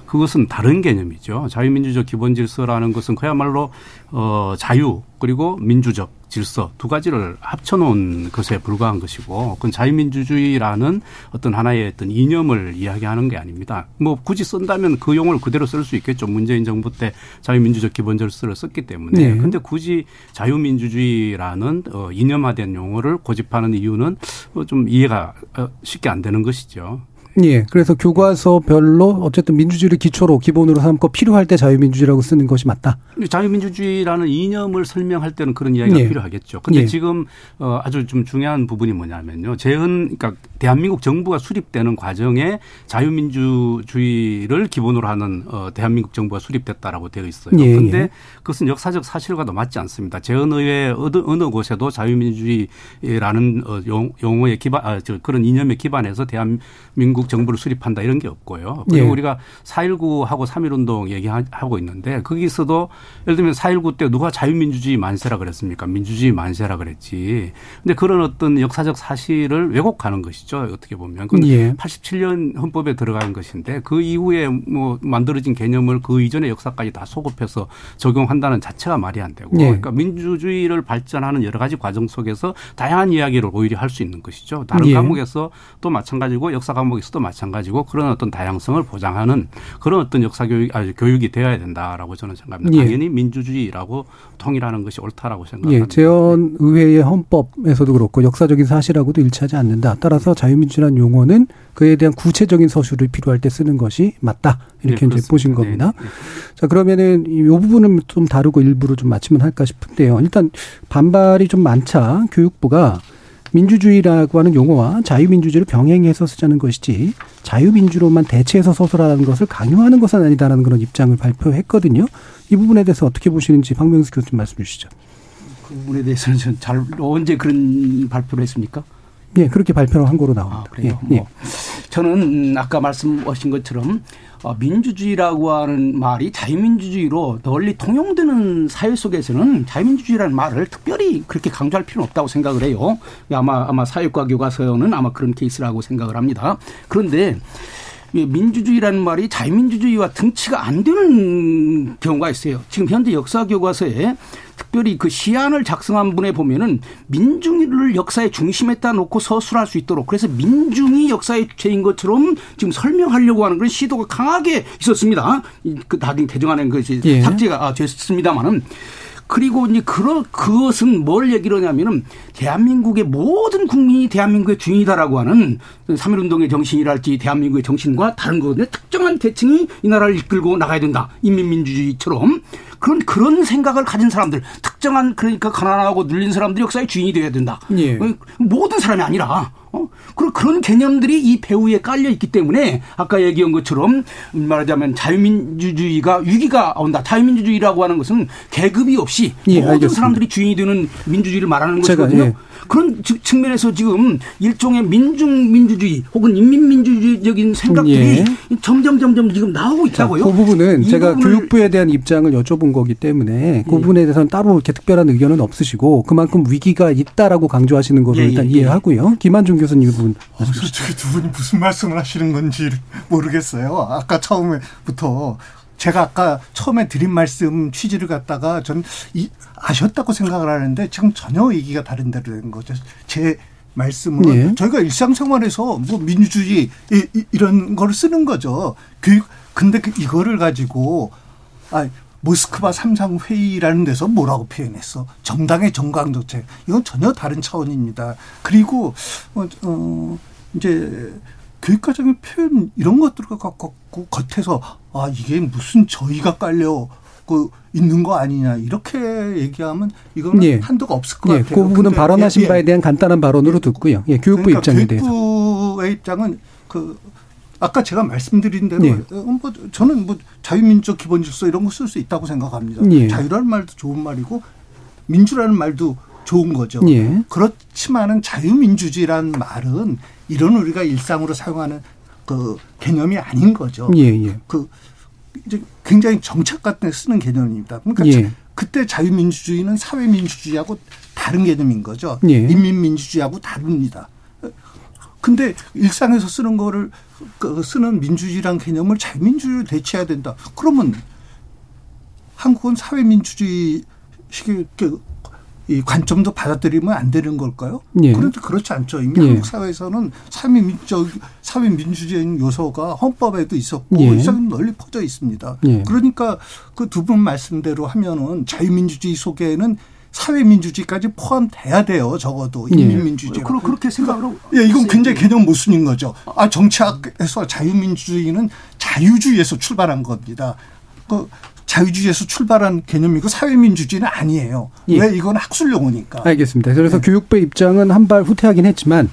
그것은 다른 개념이죠. 자유민주적 기본 질서라는 것은 그야말로 어 자유 그리고 민주적 질서 두 가지를 합쳐놓은 것에 불과한 것이고 그건 자유민주주의라는 어떤 하나의 어떤 이념을 이야기하는 게 아닙니다. 뭐 굳이 쓴다면 그 용어를 그대로 쓸 수 있겠죠. 문재인 정부 때 자유민주적 기본 질서를 썼기 때문에. 네. 근데 굳이 자유민주주의라는 어 이념화된 용어를 고집하는 이유는 어, 좀 이해가 어, 쉽게 안 되는 것이죠. 예. 그래서 교과서별로 어쨌든 민주주의를 기초로 기본으로 삼고 필요할 때 자유민주주의라고 쓰는 것이 맞다. 자유민주주의라는 이념을 설명할 때는 그런 이야기가 예. 필요하겠죠. 근데 예. 지금 어 아주 좀 중요한 부분이 뭐냐면요. 재헌 그러니까 대한민국 정부가 수립되는 과정에 자유민주주의를 기본으로 하는 어 대한민국 정부가 수립됐다라고 되어 있어요. 예, 근데 예. 그것은 역사적 사실과도 맞지 않습니다. 재헌의회 어느, 어느 곳에도 자유민주주의라는 어, 용, 용어에 기반, 아, 저 그런 이념에 기반해서 대한민국 정부를 수립한다 이런 게 없고요. 그리고 예. 우리가 4.19하고 3.1운동 얘기하고 있는데 거기서도 예를 들면 4.19 때 누가 자유민주주의 만세라 그랬습니까? 민주주의 만세라 그랬지. 근데 그런 어떤 역사적 사실을 왜곡하는 것이죠. 어떻게 보면. 그건 예. 87년 헌법에 들어간 것인데 그 이후에 뭐 만들어진 개념을 그 이전의 역사까지 다 소급해서 적용한다는 자체가 말이 안 되고 예. 그러니까 민주주의를 발전하는 여러 가지 과정 속에서 다양한 이야기를 오히려 할 수 있는 것이죠. 다른 예. 과목에서 또 마찬가지고 역사 과목에서도 마찬가지고 그런 어떤 다양성을 보장하는 그런 어떤 역사 교육 아 교육이 되어야 된다라고 저는 생각합니다. 예. 당연히 민주주의라고 통일하는 것이 옳다라고 예, 생각합니다. 재헌 의회의 헌법에서도 그렇고 역사적인 사실하고도 일치하지 않는다. 따라서 자유민주라는 용어는 그에 대한 구체적인 서술을 필요할 때 쓰는 것이 맞다. 이렇게 네, 이제 보신. 겁니다. 자, 그러면은 이 부분은 좀 다루고 일부로 좀 마치면 할까 싶은데요. 일단 반발이 좀 많자 교육부가 민주주의라고 하는 용어와 자유민주주의를 병행해서 쓰자는 것이지 자유민주로만 대체해서 서술하는 것을 강요하는 것은 아니다라는 그런 입장을 발표했거든요. 이 부분에 대해서 어떻게 보시는지 박명수 교수님 말씀 주시죠. 그 부분에 대해서는 전잘 언제 그런 발표를 했습니까? 예, 그렇게 발표를 한 거로 나옵니다. 아, 그래요? 예, 예. 뭐 저는 음, 아까 말씀하신 것처럼 어, 민주주의라고 하는 말이 자유민주주의로 널리 통용되는 사회 속에서는 자유민주주의라는 말을 특별히 그렇게 강조할 필요는 없다고 생각을 해요. 아마 아마 사회과 교과서는 아마 그런 케이스라고 생각을 합니다. 그런데 이 민주주의라는 말이 자유민주주의와 등치가 안 되는 경우가 있어요. 지금 현재 역사 교과서에 특별히 그 시안을 작성한 분에 보면은 민중을 역사의 중심에다 놓고 서술할 수 있도록 그래서 민중이 역사의 주체인 것처럼 지금 설명하려고 하는 그런 시도가 강하게 있었습니다. 이그 나중에 개정하는 것이 예. 삭제가 아, 됐습니다만은 그리고 이제 그런 그것은 뭘 얘기를 하냐면은 대한민국의 모든 국민이 대한민국의 주인이다라고 하는 3.1운동의 정신이랄지 대한민국의 정신과 다른 거거든요. 특정한 대층이 이 나라를 이끌고 나가야 된다. 인민민주주의처럼. 그런 그런 생각을 가진 사람들, 특정한 그러니까 가난하고 눌린 사람들이 역사의 주인이 되어야 된다. 예. 어, 모든 사람이 아니라 어? 그런 그런 개념들이 이 배후에 깔려 있기 때문에 아까 얘기한 것처럼 말하자면 자유민주주의가 위기가 온다. 자유민주주의라고 하는 것은 계급이 없이 예, 모든 알겠습니다. 사람들이 주인이 되는 민주주의를 말하는 제가, 것이거든요. 예. 그런 즉- 측면에서 지금 일종의 민중 민주주의 혹은 인민 민주주의적인 생각들이 예. 점점 점점 지금 나오고 자, 있다고요. 그 부분은 이 제가 교육부에 대한 입장을 여쭤본 거기 때문에 그 예. 부분에 대해서는 따로 이렇게 특별한 의견은 없으시고 그만큼 위기가 있다라고 강조하시는 걸로 예, 예, 일단 예. 이해하고요. 김한중 교수님 부분 어, 솔직히 두 분이 무슨 말씀을 하시는 건지 모르겠어요. 아까 처음에부터 제가 아까 처음에 드린 말씀 취지를 갖다가 전 이, 아셨다고 생각을 하는데 지금 전혀 얘기가 다른 대로 된 거죠. 제 말씀은 예. 저희가 일상생활에서 뭐 민주주의 이, 이, 이런 걸 쓰는 거죠. 교육 근데 그 이거를 가지고 아 모스크바 삼상 회의라는 데서 뭐라고 표현했어? 정당의 정강 정책. 이건 전혀 다른 차원입니다. 그리고 어, 어 이제 교육과정의 표현 이런 것들을 갖고 겉에서 아 이게 무슨 저희가 깔려 그 있는 거 아니냐 이렇게 얘기하면 이거는 예. 한도가 없을 것 예, 같아요. 그 부분은 발언하신 예, 예. 바에 대한 간단한 발언으로 듣고요. 예, 교육부 그러니까 입장에 대해서. 교육부의 입장은 그 아까 제가 말씀드린 대로 예. 어, 뭐 저는 뭐 자유민주적 기본 질서 이런 거 쓸 수 있다고 생각합니다. 예. 자유라는 말도 좋은 말이고 민주라는 말도 좋은 거죠. 예. 그렇지만은 자유민주주의라는 말은 이런 우리가 일상으로 사용하는 그 개념이 아닌 거죠. 예, 예. 그 이제 굉장히 정책 같은 데 쓰는 개념입니다. 그러니까 예. 자- 그때 자유민주주의는 사회민주주의하고 다른 개념인 거죠. 예. 인민민주주의하고 다릅니다. 근데 일상에서 쓰는 거를 그 쓰는 민주주의란 개념을 자유민주주의로 대체해야 된다. 그러면 한국은 사회민주주의 식의 그이 관점도 받아들이면 안 되는 걸까요? 예. 그런데 그렇지 않죠. 이미 예. 한국 사회에서는 사회민주적 사회민주주의적인 요소가 헌법에도 있었고 예. 일상 널리 퍼져 있습니다. 예. 그러니까 그 두 분 말씀대로 하면은 자유민주주의 속에는 사회민주주의까지 포함돼야 돼요. 적어도 예. 인민민주주의. 그러- 그렇게 생각을 하고 예, 이건 굉장히 개념 모순인 거죠. 아, 정치학에서 자유민주주의는 자유주의에서 출발한 겁니다. 그 자유주의에서 출발한 개념이고 사회민주주의는 아니에요. 예. 왜 이건 학술 용어니까. 알겠습니다. 네. 그래서 교육부 입장은 한 발 후퇴하긴 했지만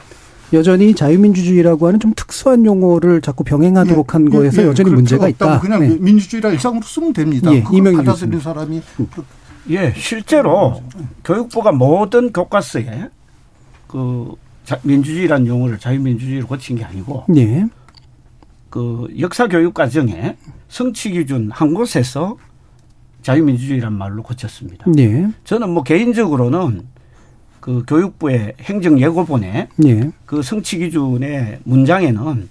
여전히 자유민주주의라고 하는 좀 특수한 용어를 자꾸 병행하도록 한 거에서 예, 여전히 그럴 문제가 있다. 그냥 네. 민주주의라 일상으로 쓰면 됩니다. 예, 그걸 이명희 교수님. 사람이 예, 실제로 교육부가 모든 교과서에 그 자- 민주주의라는 용어를 자유민주주의로 고친 게 아니고 예. 그 역사 교육 과정에 성취 기준 한 곳에서 자유민주주의란 말로 고쳤습니다. 예. 저는 뭐 개인적으로는 그 교육부의 행정 예고본에 예. 그 성취 기준의 문장에는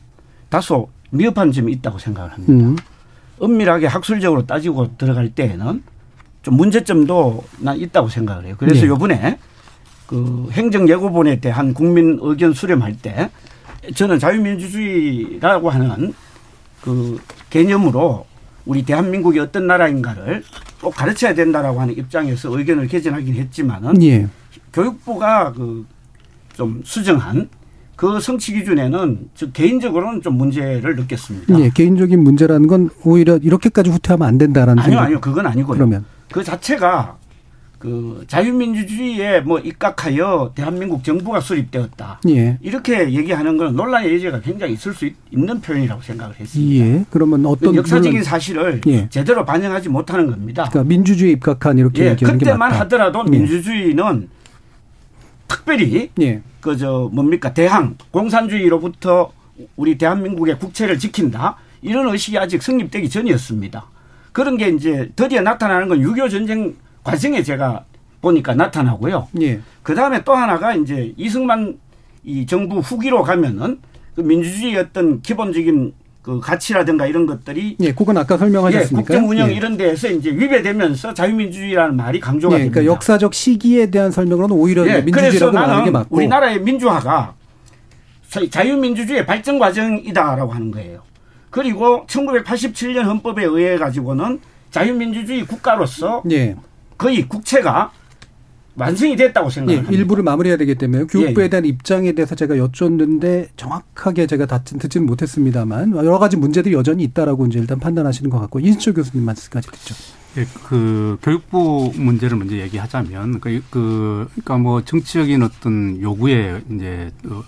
다소 미흡한 점이 있다고 생각을 합니다. 음. 엄밀하게 학술적으로 따지고 들어갈 때에는 좀 문제점도 난 있다고 생각을 해요. 그래서 네. 요번에 그 행정 예고본에 대한 국민 의견 수렴할 때 저는 자유민주주의라고 하는 그 개념으로 우리 대한민국이 어떤 나라인가를 꼭 가르쳐야 된다라고 하는 입장에서 의견을 개진하긴 했지만은 예. 교육부가 그 좀 수정한 그 성취 기준에는 저 개인적으로는 좀 문제를 느꼈습니다. 예. 개인적인 문제라는 건 오히려 이렇게까지 후퇴하면 안 된다라는 아니요, 생각. 아니요, 그건 아니고요. 그러면 그 자체가 그 자유민주주의에 뭐 입각하여 대한민국 정부가 수립되었다. 예. 이렇게 얘기하는 건 논란의 여지가 굉장히 있을 수 있- 있는 표현이라고 생각을 했습니다. 예. 그러면 어떤 역사적인 물론 사실을 예. 제대로 반영하지 못하는 겁니다. 그러니까 민주주의 입각한 이렇게 예, 얘기하는 게 그때만. 하더라도 예. 민주주의는 특별히 예. 그 저 뭡니까 대항 공산주의로부터 우리 대한민국의 국채를 지킨다 이런 의식이 아직 성립되기 전이었습니다. 그런 게 이제 드디어 나타나는 건6.25 전쟁 과정에 제가 보니까 나타나고요. 예. 그 다음에 또 하나가 이제 이승만 이 정부 후기로 가면은 그 민주주의 어떤 기본적인 그 가치라든가 이런 것들이 예, 그건 아까 예, 설명하셨으니까. 국정 운영 예. 이런 데에서 이제 위배되면서 자유민주주의라는 말이 강조가 예, 됩니다. 그러니까 역사적 시기에 대한 설명으로는 오히려 예, 민주주의라고 말하는 게 나는 맞고. 우리나라의 민주화가 자- 자유민주주의의 발전 과정이다라고 하는 거예요. 그리고 1987년 헌법에 의해 가지고는 자유민주주의 국가로서 예. 거의 국채가 완성이 됐다고 예, 생각합니다. 일부를 마무리해야 되기 때문에 교육부에 예, 예. 대한 입장에 대해서 제가 여쭙는데 정확하게 제가 다 듣지는 못했습니다.만 여러 가지 문제들이 여전히 있다라고 이제 일단 판단하시는 것 같고 인수철 교수님 말씀까지 듣죠. 예, 그 교육부 문제를 먼저 얘기하자면 그, 그 그러니까 뭐 정치적인 어떤 요구에 이제 어,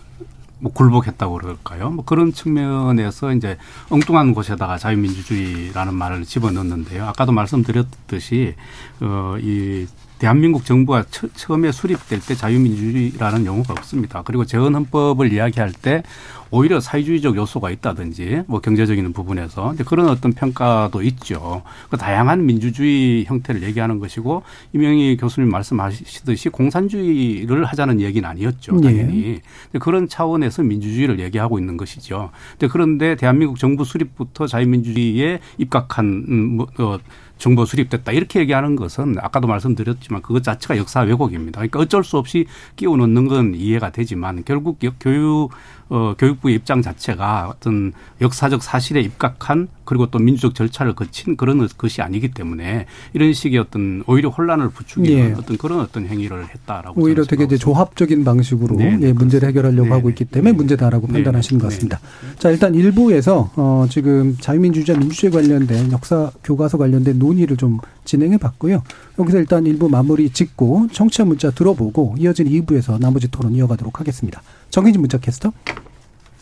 뭐 굴복했다고 그럴까요? 뭐 그런 측면에서 이제 엉뚱한 곳에다가 자유민주주의라는 말을 집어넣는데요. 아까도 말씀드렸듯이 어이 대한민국 정부가 처, 처음에 수립될 때 자유민주주의라는 용어가 없습니다. 그리고 재헌헌법을 이야기할 때 오히려 사회주의적 요소가 있다든지 뭐 경제적인 부분에서 이제 그런 어떤 평가도 있죠. 그 다양한 민주주의 형태를 얘기하는 것이고 이명희 교수님 말씀하시듯이 공산주의를 하자는 얘기는 아니었죠. 예. 당연히. 근데 그런 차원에서 민주주의를 얘기하고 있는 것이죠. 그런데 대한민국 정부 수립부터 자유민주주의에 입각한 음, 뭐, 어, 정보 수립됐다 이렇게 얘기하는 것은 아까도 말씀드렸지만 그것 자체가 역사 왜곡입니다. 그러니까 어쩔 수 없이 끼워 넣는 건 이해가 되지만 결국 교육 어, 교육부의 입장 자체가 어떤 역사적 사실에 입각한 그리고 또 민주적 절차를 거친 그런 것이 아니기 때문에 이런 식의 어떤 오히려 혼란을 부추기는 예. 어떤 그런 어떤 행위를 했다라고 오히려 되게 이제 조합적인 방식으로 네, 네, 예, 문제를 해결하려고 네, 하고 있기 때문에 문제다라고 네, 판단하시는 것 네. 같습니다. 자, 일단 일부에서 어, 지금 자유민주주의와 민주주의 관련된 역사 교과서 관련된 논의를 좀 진행해 봤고요. 여기서 일단 일부 마무리 짓고 청취자 문자 들어보고 이어진 2부에서 나머지 토론 이어가도록 하겠습니다. 정희진 문자 캐스터.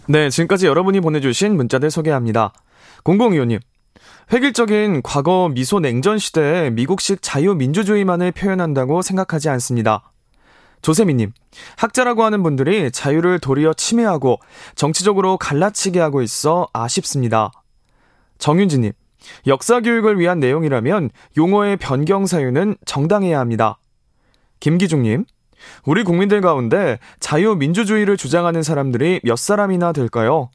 네, 지금까지 여러분이 보내주신 문자들 소개합니다. 0025님. 획일적인 과거 미소 냉전 시대에 미국식 자유민주주의만을 표현한다고 생각하지 않습니다. 조세미님, 학자라고 하는 분들이 자유를 도리어 침해하고 정치적으로 갈라치게 하고 있어 아쉽습니다. 정윤지님, 역사 교육을 위한 내용이라면 용어의 변경 사유는 정당해야 합니다. 김기중님, 우리 국민들 가운데 자유민주주의를 주장하는 사람들이 몇 사람이나 될까요?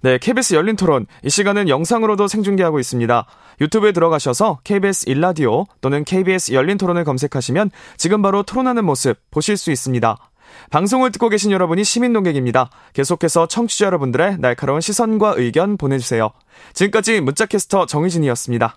네, KBS 열린 토론. 이 시간은 영상으로도 생중계하고 있습니다. 유튜브에 들어가셔서 KBS 일라디오 또는 KBS 열린 토론을 검색하시면 지금 바로 토론하는 모습 보실 수 있습니다. 방송을 듣고 계신 여러분이 시민 농객입니다. 계속해서 청취자 여러분들의 날카로운 시선과 의견 보내주세요. 지금까지 문자캐스터 정희진이었습니다.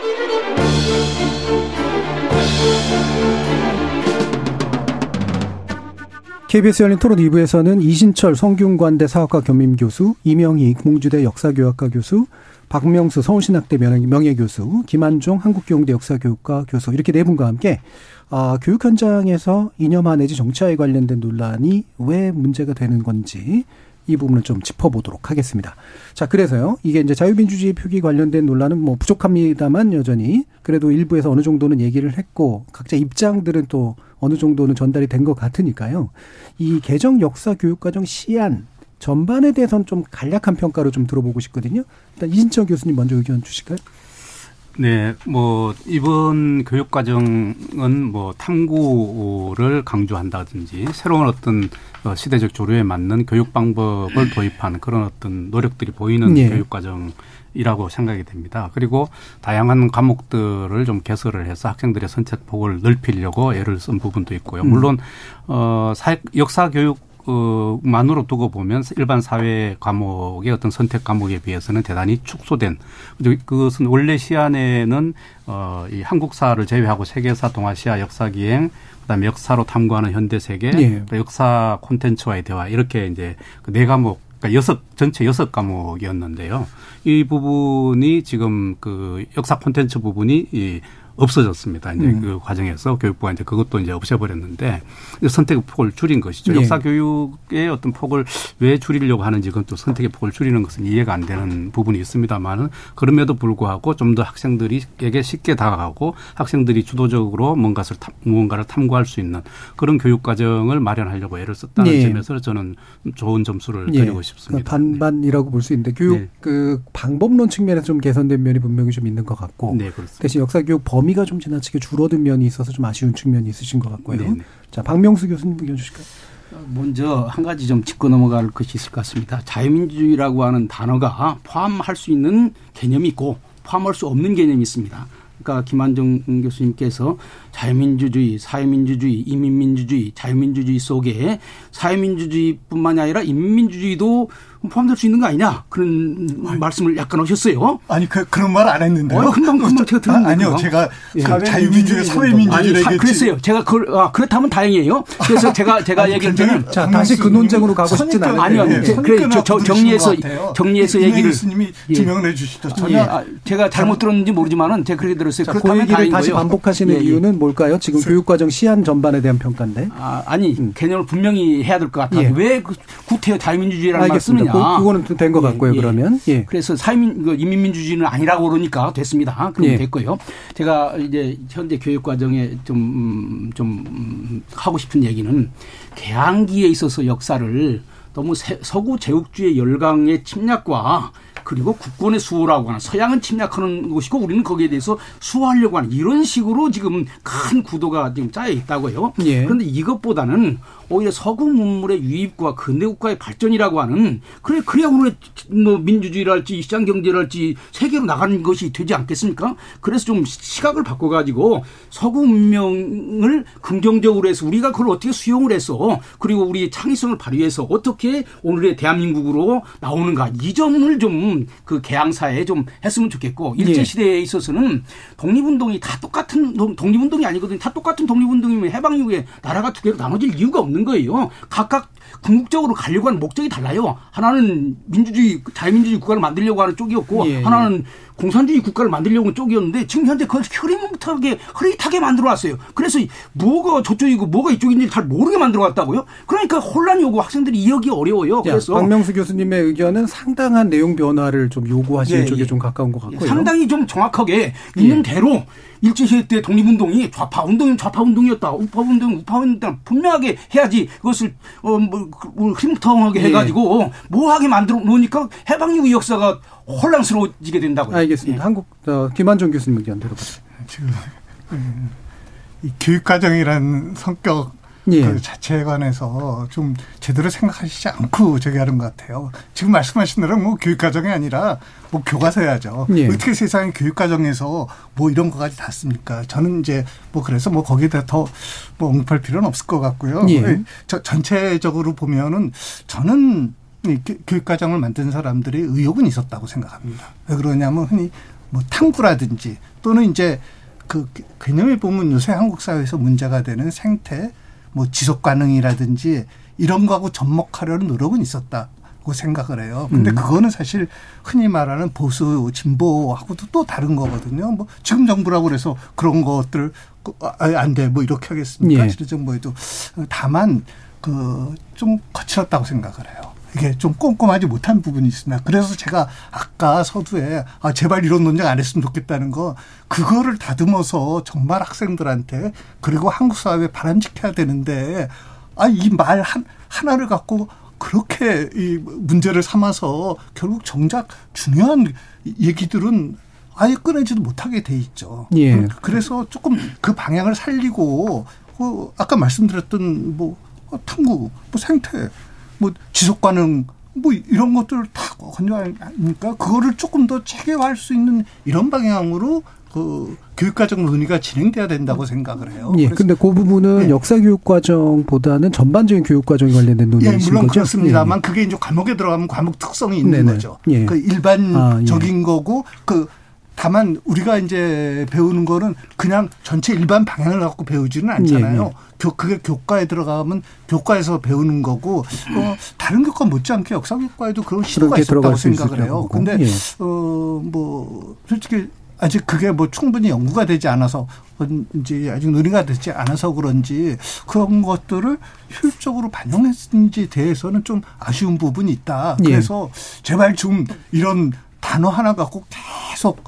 KBS 열린 토론 2부에서는 이신철 성균관대 사학과 겸임교수, 이명희 공주대 역사교학과 교수, 박명수 서울신학대 명예- 명예교수, 김한종 한국교육대 역사교육과 교수 이렇게 네 분과 함께 아, 교육 현장에서 이념화 내지 정치화에 관련된 논란이 왜 문제가 되는 건지 이 부분을 좀 짚어보도록 하겠습니다. 자, 그래서요. 이게 이제 자유민주주의 표기 관련된 논란은 뭐 부족합니다만 여전히 그래도 일부에서 어느 정도는 얘기를 했고 각자 입장들은 또 어느 정도는 전달이 된 것 같으니까요. 이 개정 역사 교육과정 시안 전반에 대해서는 좀 간략한 평가를 좀 들어보고 싶거든요. 일단 이진철 교수님 먼저 의견 주실까요? 네, 뭐 이번 교육 과정은 뭐 탐구를 강조한다든지 새로운 어떤 어, 시대적 조류에 맞는 교육 방법을 도입한 그런 어떤 노력들이 보이는 예. 교육 과정이라고 생각이 됩니다. 그리고 다양한 과목들을 좀 개설을 해서 학생들의 선택폭을 넓히려고 애를 쓴 부분도 있고요. 음. 물론 어 사, 역사 교육 어, 만으로 두고 보면 일반 사회 과목의 어떤 선택 과목에 비해서는 대단히 축소된 그것은 원래 시안에는 어, 이 한국사를 제외하고 세계사, 동아시아, 역사기행, 그다음에 역사로 탐구하는 현대 세계, 예. 또 역사 콘텐츠와의 대화 이렇게 이제 그 네 과목 그러니까 여섯 전체 여섯 과목이었는데요. 이 부분이 지금 그 역사 콘텐츠 부분이 이 없어졌습니다. 이제 음. 그 과정에서 교육부가 이제 그것도 이제 없애버렸는데 선택의 폭을 줄인 것이죠. 예. 역사 교육의 어떤 폭을 왜 줄이려고 하는지 그건 또 선택의 폭을 줄이는 것은 이해가 안 되는 부분이 있습니다만은 그럼에도 불구하고 좀 더 학생들이에게 쉽게 다가가고 학생들이 주도적으로 뭔가를 탐, 무언가를 탐구할 수 있는 그런 교육 과정을 마련하려고 애를 썼다는 예. 점에서 저는 좋은 점수를 예. 드리고 싶습니다. 그러니까 반반이라고 볼 수 있는데 교육 네. 그 방법론 측면에서 좀 개선된 면이 분명히 좀 있는 것 같고 네, 그렇습니다. 대신 역사 교육 범위 가 좀 지나치게 줄어든 면이 있어서 좀 아쉬운 측면이 있으신 것 같고요. 네, 네. 자, 박명수 교수님 의견 주실까요? 먼저 한 가지 좀 짚고 넘어갈 것이 있을 것 같습니다. 자유민주주의라고 하는 단어가 포함할 수 있는 개념이 있고 포함할 수 없는 개념이 있습니다. 그러니까 김한정 교수님께서 자유민주주의, 사회민주주의, 이민민주주의, 자유민주주의 속에 사회민주주의뿐만이 아니라 인민민주주의도 포함될 수 있는 거 아니냐 그런 말씀을 약간 하셨어요. 아니 그 그런 말 안 했는데요. 어, 금방 금방 제가 들었는데 아, 아니요. 제가 예. 사- 자유민주주의, 사회민주주의 아니. 그랬어요. 제가 그 아, 그렇다면 다행이에요. 그래서 제가 제가 아니, 얘기할 굉장히 때는 자, 다시 그 논쟁으로 가고 싶진 않은데. 아니요, 예, 아니요. 그래 저, 저 정리해서. 정리해서 얘기를 교수님이 예. 증명을 해주시죠. 전혀 예, 아, 제가 잘못 들었는지 모르지만은 제가 그렇게 들었어요. 자, 그 그렇다면 얘기를 다행인 다시 거예요. 반복하시는 예, 예. 이유는 뭘까요? 지금 교육과정 시한 전반에 대한 평가인데. 아, 아니 개념을 분명히 해야 될 것 같아요. 예. 왜그 구태여 자유민주주의라는 말 알겠 쓰느냐? 그- 그거는 된 것 같고요. 그러면 예. 그래서 사회민 그 인민민주주의는 아니라고 그러니까 됐습니다. 그럼 예. 됐고요. 제가 이제 현재 교육 과정에 좀 음, 좀 음, 하고 싶은 얘기는 개항기에 있어서 역사를 너무 세- 서구 제국주의 열강의 침략과 그리고 국권의 수호라고 하는 서양은 침략하는 것이고 우리는 거기에 대해서 수호하려고 하는 이런 식으로 지금 큰 구도가 지금 짜여 있다고요. 예. 그런데 이것보다는 오히려 서구 문물의 유입과 근대 국가의 발전이라고 하는 그래 그래야 오늘 뭐 민주주의랄지 시장 경제랄지 세계로 나가는 것이 되지 않겠습니까? 그래서 좀 시각을 바꿔 가지고 서구 문명을 긍정적으로 해서 우리가 그걸 어떻게 수용을 해서 그리고 우리 창의성을 발휘해서 어떻게 오늘의 대한민국으로 나오는가 이 점을 좀그 개항사에 좀 했으면 좋겠고 일제 예. 시대에 있어서는 독립운동이 다 똑같은 독- 독립운동이 아니거든요. 다 똑같은 독립운동이면 해방 이후에 나라가 두 개로 나눠질 이유가 없는 거예요. 각각 궁극적으로 가려고 하는 목적이 달라요. 하나는 민주주의, 자유민주주의 국가를 만들려고 하는 쪽이었고, 예, 예. 하나는 공산주의 국가를 만들려고 쪽이었는데, 지금 현재 그걸 흐릿하게, 흐릿하게 만들어 놨어요. 그래서 뭐가 저쪽이고 뭐가 이쪽인지 잘 모르게 만들어 왔다고요? 그러니까 혼란이 오고 학생들이 이해하기 어려워요. 자, 그래서. 박명수 교수님의 의견은 상당한 내용 변화를 좀 요구하시는 예, 쪽에 예. 좀 가까운 것 같고요. 상당히 좀 정확하게 있는 대로 일제시대 때 독립운동이 좌파 운동이면 좌파 운동이었다, 우파 운동은 우파 운동이었다 분명하게 해야지 그것을 어 뭐 흐름텅하게 예. 해가지고 뭐하게 만들어 놓으니까 해방 이후 역사가 혼란스러워지게 된다고요. 알겠습니다. 한국 어, 김한정 교수님 의견 들어보세요. 지금 음, 이 교육과정이라는 성격 예. 그 자체에 관해서 좀 제대로 생각하시지 않고 저기 하는 것 같아요. 지금 말씀하신 대로 뭐 교육과정이 아니라 뭐 교과서야죠. 예. 어떻게 세상에 교육과정에서 뭐 이런 것까지 다 씁니까? 저는 이제 뭐 그래서 뭐 거기에다 더뭐 언급할 필요는 없을 것 같고요. 예. 저 전체적으로 보면은 저는 교육과정을 만든 사람들의 의욕은 있었다고 생각합니다. 왜 그러냐면 흔히 뭐 탐구라든지 또는 이제 그 개념에 보면 요새 한국 사회에서 문제가 되는 생태, 뭐 지속 가능이라든지 이런 거하고 접목하려는 노력은 있었다 고 생각을 해요. 근데 음. 그거는 사실 흔히 말하는 보수 진보하고도 또 다른 거거든요. 뭐 지금 정부라고 그래서 그런 것들 안 돼 뭐 이렇게 하겠습니까? 예. 지금 정부에도 다만 그 좀 거칠었다고 생각을 해요. 이게 좀 꼼꼼하지 못한 부분이 있습니다. 그래서 제가 아까 서두에 아 제발 이런 논쟁 안 했으면 좋겠다는 거 그거를 다듬어서 정말 학생들한테 그리고 한국 사회에 바람직해야 되는데 아 이 말 한 하나를 갖고 그렇게 이 문제를 삼아서 결국 정작 중요한 얘기들은 아예 꺼내지도 못하게 돼 있죠. 예. 그래서 조금 그 방향을 살리고 그 아까 말씀드렸던 뭐 탐구, 뭐 생태, 뭐 지속 가능 뭐 이런 것들을 다 건조하니까 그거를 조금 더 체계화할 수 있는 이런 방향으로 그 교육과정 논의가 진행돼야 된다고 생각을 해요. 예, 근데 그 부분은 역사 교육 과정보다는 전반적인 교육 과정에 관련된 예, 논의이신 물론 거죠? 그렇습니다만 그게 이제 과목에 들어가면 과목 특성이 있는 네네. 거죠. 예. 그 일반적인 아, 거고 그 다만 우리가 이제 배우는 거는 그냥 전체 일반 방향을 갖고 배우지는 않잖아요. 예, 예. 교, 그게 교과에 들어가면 교과에서 배우는 거고 어, 다른 교과 못지않게 역사 교과에도 그런 시도가 있었다고 생각을 해요. 근데 예. 어뭐 솔직히 아직 그게 뭐 충분히 연구가 되지 않아서 이제 아직 논의가 되지 않아서 그런지 그런 것들을 효율적으로 반영했는지 대해서는 좀 아쉬운 부분이 있다. 예. 그래서 제발 좀 이런 단어 하나 갖고 계속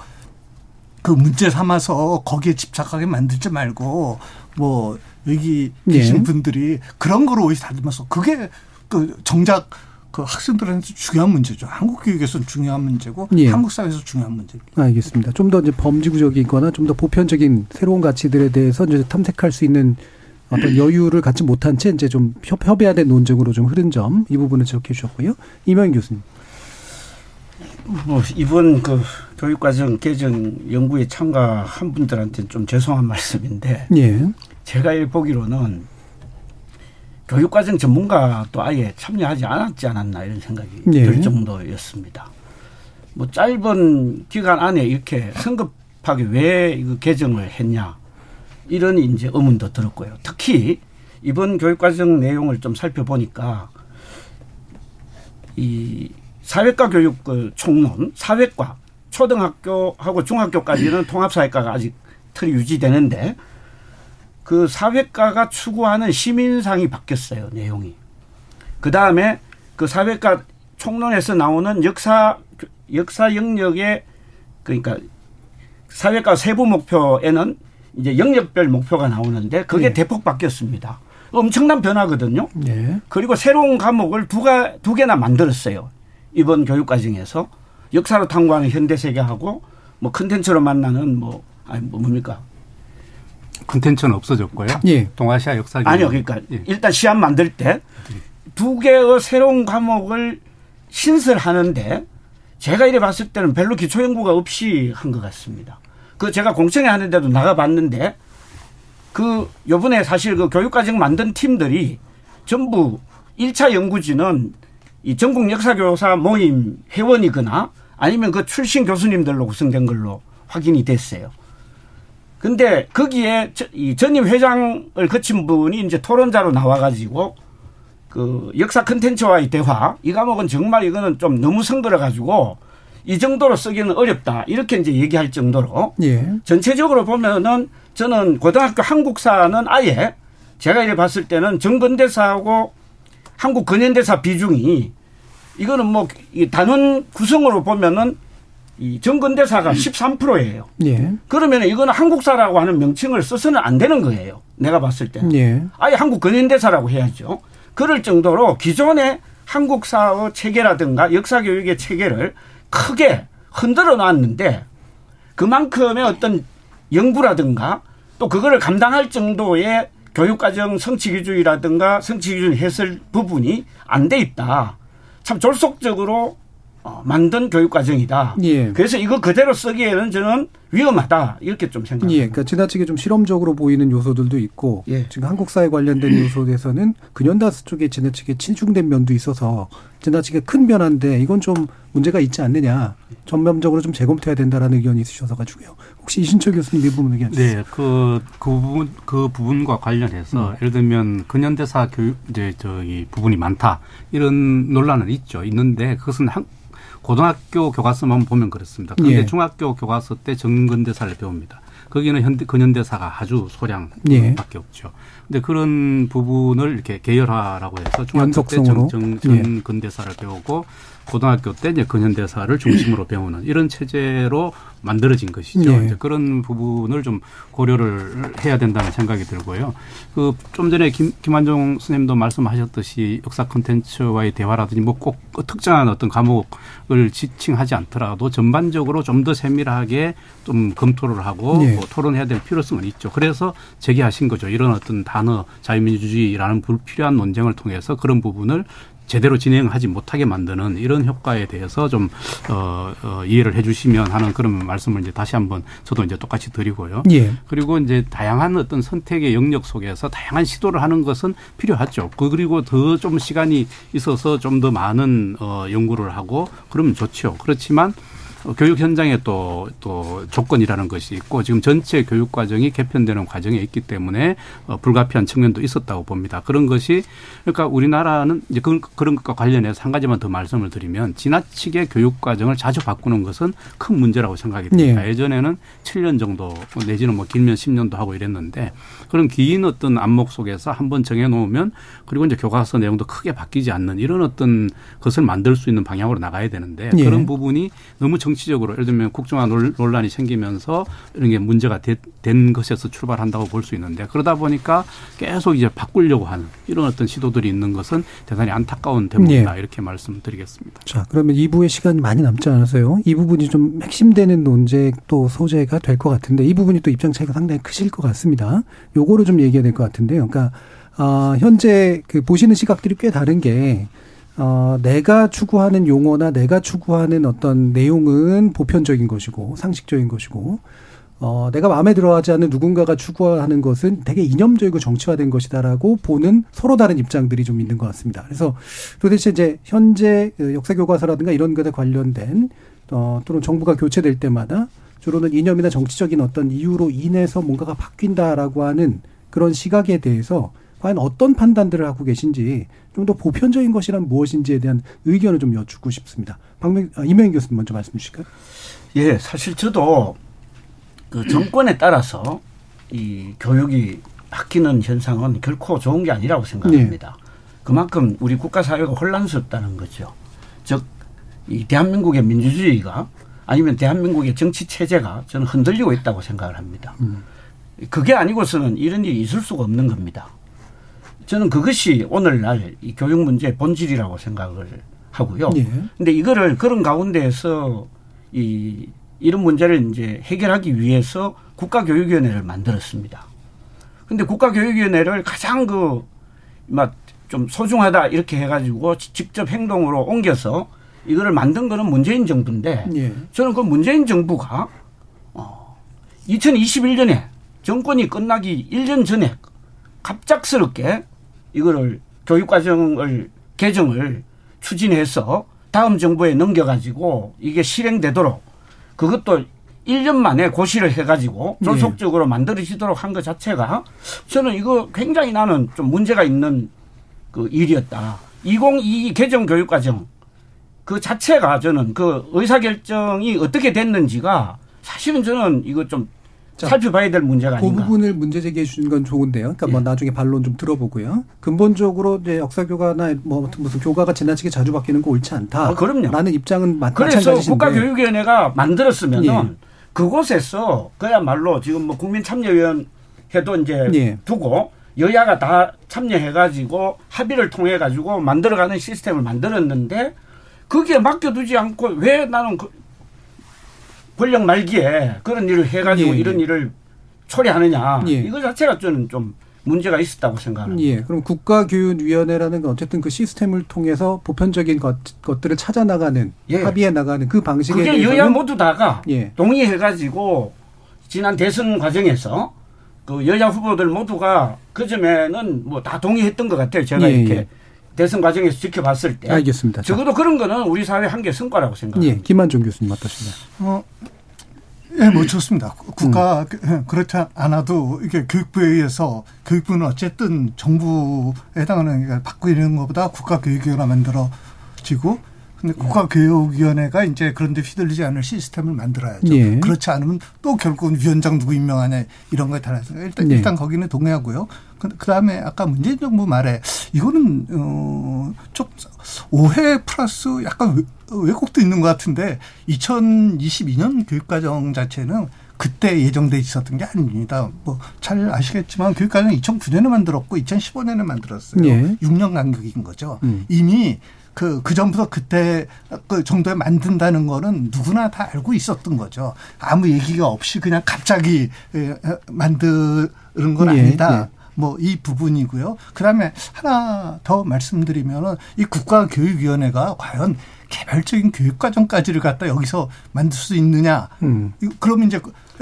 그 문제 삼아서 거기에 집착하게 만들지 말고 뭐 여기 계신 예. 분들이 그런 거로 오히려 다듬어서 그게 그 정작 그 학생들한테 중요한 문제죠. 한국 교육에서는 중요한 문제고 예. 한국 사회에서 중요한 문제. 알겠습니다. 좀 더 이제 범지구적이거나 좀 더 보편적인 새로운 가치들에 대해서 이제 탐색할 수 있는 어떤 여유를 갖지 못한 채 이제 좀 협, 협의화된 논쟁으로 좀 흐른 점 이 부분을 지적해 주셨고요. 이명 교수님. 뭐 이번 그 교육과정 개정 연구에 참가한 분들한테는 좀 죄송한 말씀인데 예. 제가 보기로는 교육과정 전문가도 아예 참여하지 않았지 않았나 이런 생각이 예. 들 정도였습니다. 뭐 짧은 기간 안에 이렇게 성급하게 왜 이거 개정을 했냐 이런 이제 의문도 들었고요. 특히 이번 교육과정 내용을 좀 살펴보니까 이 사회과 교육 그 총론, 사회과 초등학교하고 중학교까지는 통합사회과가 아직 틀이 유지되는데 그 사회과가 추구하는 시민상이 바뀌었어요 내용이. 그 다음에 그 사회과 총론에서 나오는 역사 역사 영역의 그러니까 사회과 세부 목표에는 이제 영역별 목표가 나오는데 그게 네. 대폭 바뀌었습니다. 엄청난 변화거든요. 예. 그리고 새로운 과목을 두가 두 개나 만들었어요. 이번 교육 과정에서 역사로 탐구하는 현대 세계하고 뭐 컨텐츠로 만나는 뭐 아니 뭐 뭡니까? 컨텐츠는 없어졌고요. 예. 동아시아 역사 아니요, 그러니까 일단 시험 만들 때 두 개의 새로운 과목을 신설하는데 제가 이래 봤을 때는 별로 기초 연구가 없이 한 것 같습니다. 그 제가 공청회 하는데도 나가봤는데 그 요번에 사실 그 교육과정 만든 팀들이 전부 1차 연구지는 이 전국 역사교사 모임 회원이거나 아니면 그 출신 교수님들로 구성된 걸로 확인이 됐어요. 근데 거기에 저- 이 전임 회장을 거친 분이 이제 토론자로 나와가지고 그 역사 컨텐츠와의 대화 이 과목은 정말 이거는 좀 너무 성들어 가지고 이 정도로 쓰기는 어렵다 이렇게 이제 얘기할 정도로 예. 전체적으로 보면은 저는 고등학교 한국사는 아예 제가 이래 봤을 때는 정근대사하고 한국 근현대사 비중이 이거는 뭐 이 단원 구성으로 보면은 이 정근대사가 13%예요. 예. 그러면 이거는 한국사라고 하는 명칭을 써서는 안 되는 거예요. 내가 봤을 때. 예. 아예 한국 근현대사라고 해야죠. 그럴 정도로 기존의 한국사의 체계라든가 역사 교육의 체계를 크게 흔들어 놨는데 그만큼의 어떤 연구라든가 또 그거를 감당할 정도의 교육과정 성취기준이라든가 성취기준 해설 부분이 안 돼 있다. 참 졸속적으로 어, 만든 교육 과정이다. 예. 그래서 이거 그대로 쓰기에는 저는 위험하다. 이렇게 좀 생각합니다. 예, 그러니까 지나치게 좀 실험적으로 보이는 요소들도 있고 예. 지금 한국사에 관련된 요소에서는 근현다스 쪽에 지나치게 친중된 면도 있어서 지나치게 큰 변화인데 이건 좀 문제가 있지 않느냐 전면적으로 좀 재검토해야 된다라는 의견이 있으셔서 가지고요. 혹시 이신철 교수님 이 부분 의견 있으세요? 네, 그, 그 부분, 그 부분과 관련해서 음. 예를 들면 근현대사 교육, 이제 저기 부분이 많다. 이런 논란은 있죠. 있는데 그것은 한, 고등학교 교과서만 보면 그렇습니다. 그런데 예. 중학교 교과서 때 정근대사를 배웁니다. 거기는 현대, 근현대사가 아주 소량밖에 예. 없죠. 근데 그런 부분을 이렇게 계열화라고 해서 중학교. 때 정, 예. 정, 정근대사를 배우고 고등학교 때 이제 근현대사를 중심으로 배우는 이런 체제로 만들어진 것이죠. 예. 이제 그런 부분을 좀 고려를 해야 된다는 생각이 들고요. 그 좀 전에 김, 김한종 선생님도 말씀하셨듯이 역사 콘텐츠와의 대화라든지 뭐 꼭 특정한 어떤 과목을 지칭하지 않더라도 전반적으로 좀 더 세밀하게 좀 검토를 하고 예. 뭐 토론해야 될 필요성은 있죠. 그래서 제기하신 거죠. 이런 어떤 단어 자유민주주의라는 불필요한 논쟁을 통해서 그런 부분을 제대로 진행하지 못하게 만드는 이런 효과에 대해서 좀 어, 어, 이해를 해주시면 하는 그런 말씀을 이제 다시 한번 저도 이제 똑같이 드리고요. 예. 그리고 이제 다양한 어떤 선택의 영역 속에서 다양한 시도를 하는 것은 필요하죠. 그 그리고 더 좀 시간이 있어서 좀 더 많은 어, 연구를 하고 그러면 좋죠. 그렇지만 어, 교육 현장에 또, 또 조건이라는 것이 있고 지금 전체 교육 과정이 개편되는 과정에 있기 때문에 어, 불가피한 측면도 있었다고 봅니다. 그런 것이 그러니까 우리나라는 이제 그, 그런 것과 관련해서 한 가지만 더 말씀을 드리면 지나치게 교육 과정을 자주 바꾸는 것은 큰 문제라고 생각이 듭니다. 예. 예전에는 7년 정도 내지는 뭐 길면 10년도 하고 이랬는데 그런 긴 어떤 안목 속에서 한번 정해 놓으면 그리고 이제 교과서 내용도 크게 바뀌지 않는 이런 어떤 것을 만들 수 있는 방향으로 나가야 되는데 예. 그런 부분이 너무 정치적으로 예를 들면 국정화 논- 논란이 생기면서 이런 게 문제가 되- 된 것에서 출발한다고 볼 수 있는데 그러다 보니까 계속 이제 바꾸려고 하는 이런 어떤 시도들이 있는 것은 대단히 안타까운 대목이다 예. 이렇게 말씀드리겠습니다. 자, 그러면 2부의 시간이 많이 남지 않아서요. 이 부분이 좀 핵심되는 논쟁 또 소재가 될 것 같은데 이 부분이 또 입장 차이가 상당히 크실 것 같습니다. 요 거를 좀 얘기해야 될 것 같은데요. 그러니까 아, 현재 그 보시는 시각들이 꽤 다른 게 어, 내가 추구하는 용어나 내가 추구하는 어떤 내용은 보편적인 것이고 상식적인 것이고 어, 내가 마음에 들어하지 않는 누군가가 추구하는 것은 되게 이념적이고 정치화된 것이다라고 보는 서로 다른 입장들이 좀 있는 것 같습니다. 그래서 도대체 이제 현재 그 역사 교과서라든가 이런 것에 관련된 어, 또는 정부가 교체될 때마다 주로는 이념이나 정치적인 어떤 이유로 인해서 뭔가가 바뀐다라고 하는 그런 시각에 대해서 과연 어떤 판단들을 하고 계신지 좀 더 보편적인 것이란 무엇인지에 대한 의견을 좀 여쭙고 싶습니다. 박명, 아, 이명희 교수님 먼저 말씀 주실까요? 예, 사실 저도 그 정권에 따라서 이 교육이 바뀌는 현상은 결코 좋은 게 아니라고 생각합니다. 그만큼 우리 국가 사회가 혼란스럽다는 거죠. 즉, 이 대한민국의 민주주의가 아니면 대한민국의 정치 체제가 저는 흔들리고 있다고 생각을 합니다. 그게 아니고서는 이런 일이 있을 수가 없는 겁니다. 저는 그것이 오늘날 이 교육 문제의 본질이라고 생각을 하고요. 예. 근데 이거를 그런 가운데에서 이 이런 문제를 이제 해결하기 위해서 국가교육위원회를 만들었습니다. 근데 국가교육위원회를 가장 그, 막, 좀 소중하다 이렇게 해가지고 직접 행동으로 옮겨서 이거를 만든 거는 문재인 정부인데 예. 저는 그 문재인 정부가 어 2021년에 정권이 끝나기 1년 전에 갑작스럽게 이거를 교육과정을 개정을 추진해서 다음 정부에 넘겨가지고 이게 실행되도록 그것도 1년 만에 고시를 해가지고 예. 졸속적으로 만들어지도록 한 것 자체가 저는 이거 굉장히 나는 좀 문제가 있는 그 일이었다. 2022 개정 교육과정 그 자체가 저는 그 의사결정이 어떻게 됐는지가 사실은 저는 이거 좀 자, 살펴봐야 될 문제가 그 아닌가. 예. 부분을 문제 제기해 주신 건 좋은데요. 그러니까 뭐 나중에 반론 좀 들어보고요. 근본적으로 이제 역사 교과나 뭐 무슨 교과가 지나치게 자주 바뀌는 거 옳지 않다. 아, 그럼요. 라는 입장은 마, 그래서. 국가교육위원회가 만들었으면은 예. 그곳에서 그야말로 지금 뭐 국민참여위원 회도 이제 예. 두고 여야가 다 참여해가지고 합의를 통해 가지고 만들어가는 시스템을 만들었는데 거기에 맡겨두지 않고 왜 나는 그 권력 말기에 그런 일을 해가지고 예, 예. 이런 일을 처리하느냐 예. 이거 자체가 저는 좀 문제가 있었다고 생각합니다. 예, 그럼 국가교육위원회라는 건 어쨌든 그 시스템을 통해서 보편적인 것, 것들을 찾아 나가는 예. 합의해 나가는 그 방식에 그게 대해서는 여야 모두 다가 예. 동의해가지고 지난 대선 과정에서 그 여야 후보들 모두가 그 점에는 뭐 다 동의했던 것 같아요. 제가 예, 이렇게 예. 대선 과정에서 지켜봤을 때. 알겠습니다. 자. 적어도 그런 거는 우리 사회 한계 성과라고 생각합니다. 예, 김만종 교수님 어떠신가요? 어, 예, 뭐 좋습니다. 국가 그- 그렇지 않아도 이게 교육부에 의해서 교육부는 어쨌든 정부에 해당하는 게 바꾸는 것보다 국가 교육위원회 만들어지고 근데 국가교육위원회가 이제 그런데 휘둘리지 않을 시스템을 만들어야죠. 예. 그렇지 않으면 또 결국은 위원장 누구 임명하냐 이런 거에 달라서 일단 네. 일단 거기는 동의하고요. 그 다음에 아까 문재인 정부 말에 이거는 어좀 오해 플러스 약간 왜- 왜곡도 있는 것 같은데 2022년 교육과정 자체는 그때 예정돼 있었던 게 아닙니다. 뭐 잘 아시겠지만 교육과정 2009년에 만들었고 2015년에 만들었어요. 예. 6년 간격인 거죠. 음. 이미 그, 그 전부터 그때 그 정도에 만든다는 거는 누구나 다 알고 있었던 거죠. 아무 얘기가 없이 그냥 갑자기 에, 만드는 건 예, 아니다. 예. 뭐 이 부분이고요. 그다음에 하나 더 말씀드리면은 이 국가교육위원회가 과연 개별적인 교육과정까지를 갖다 여기서 만들 수 있느냐? 음. 그러면 이제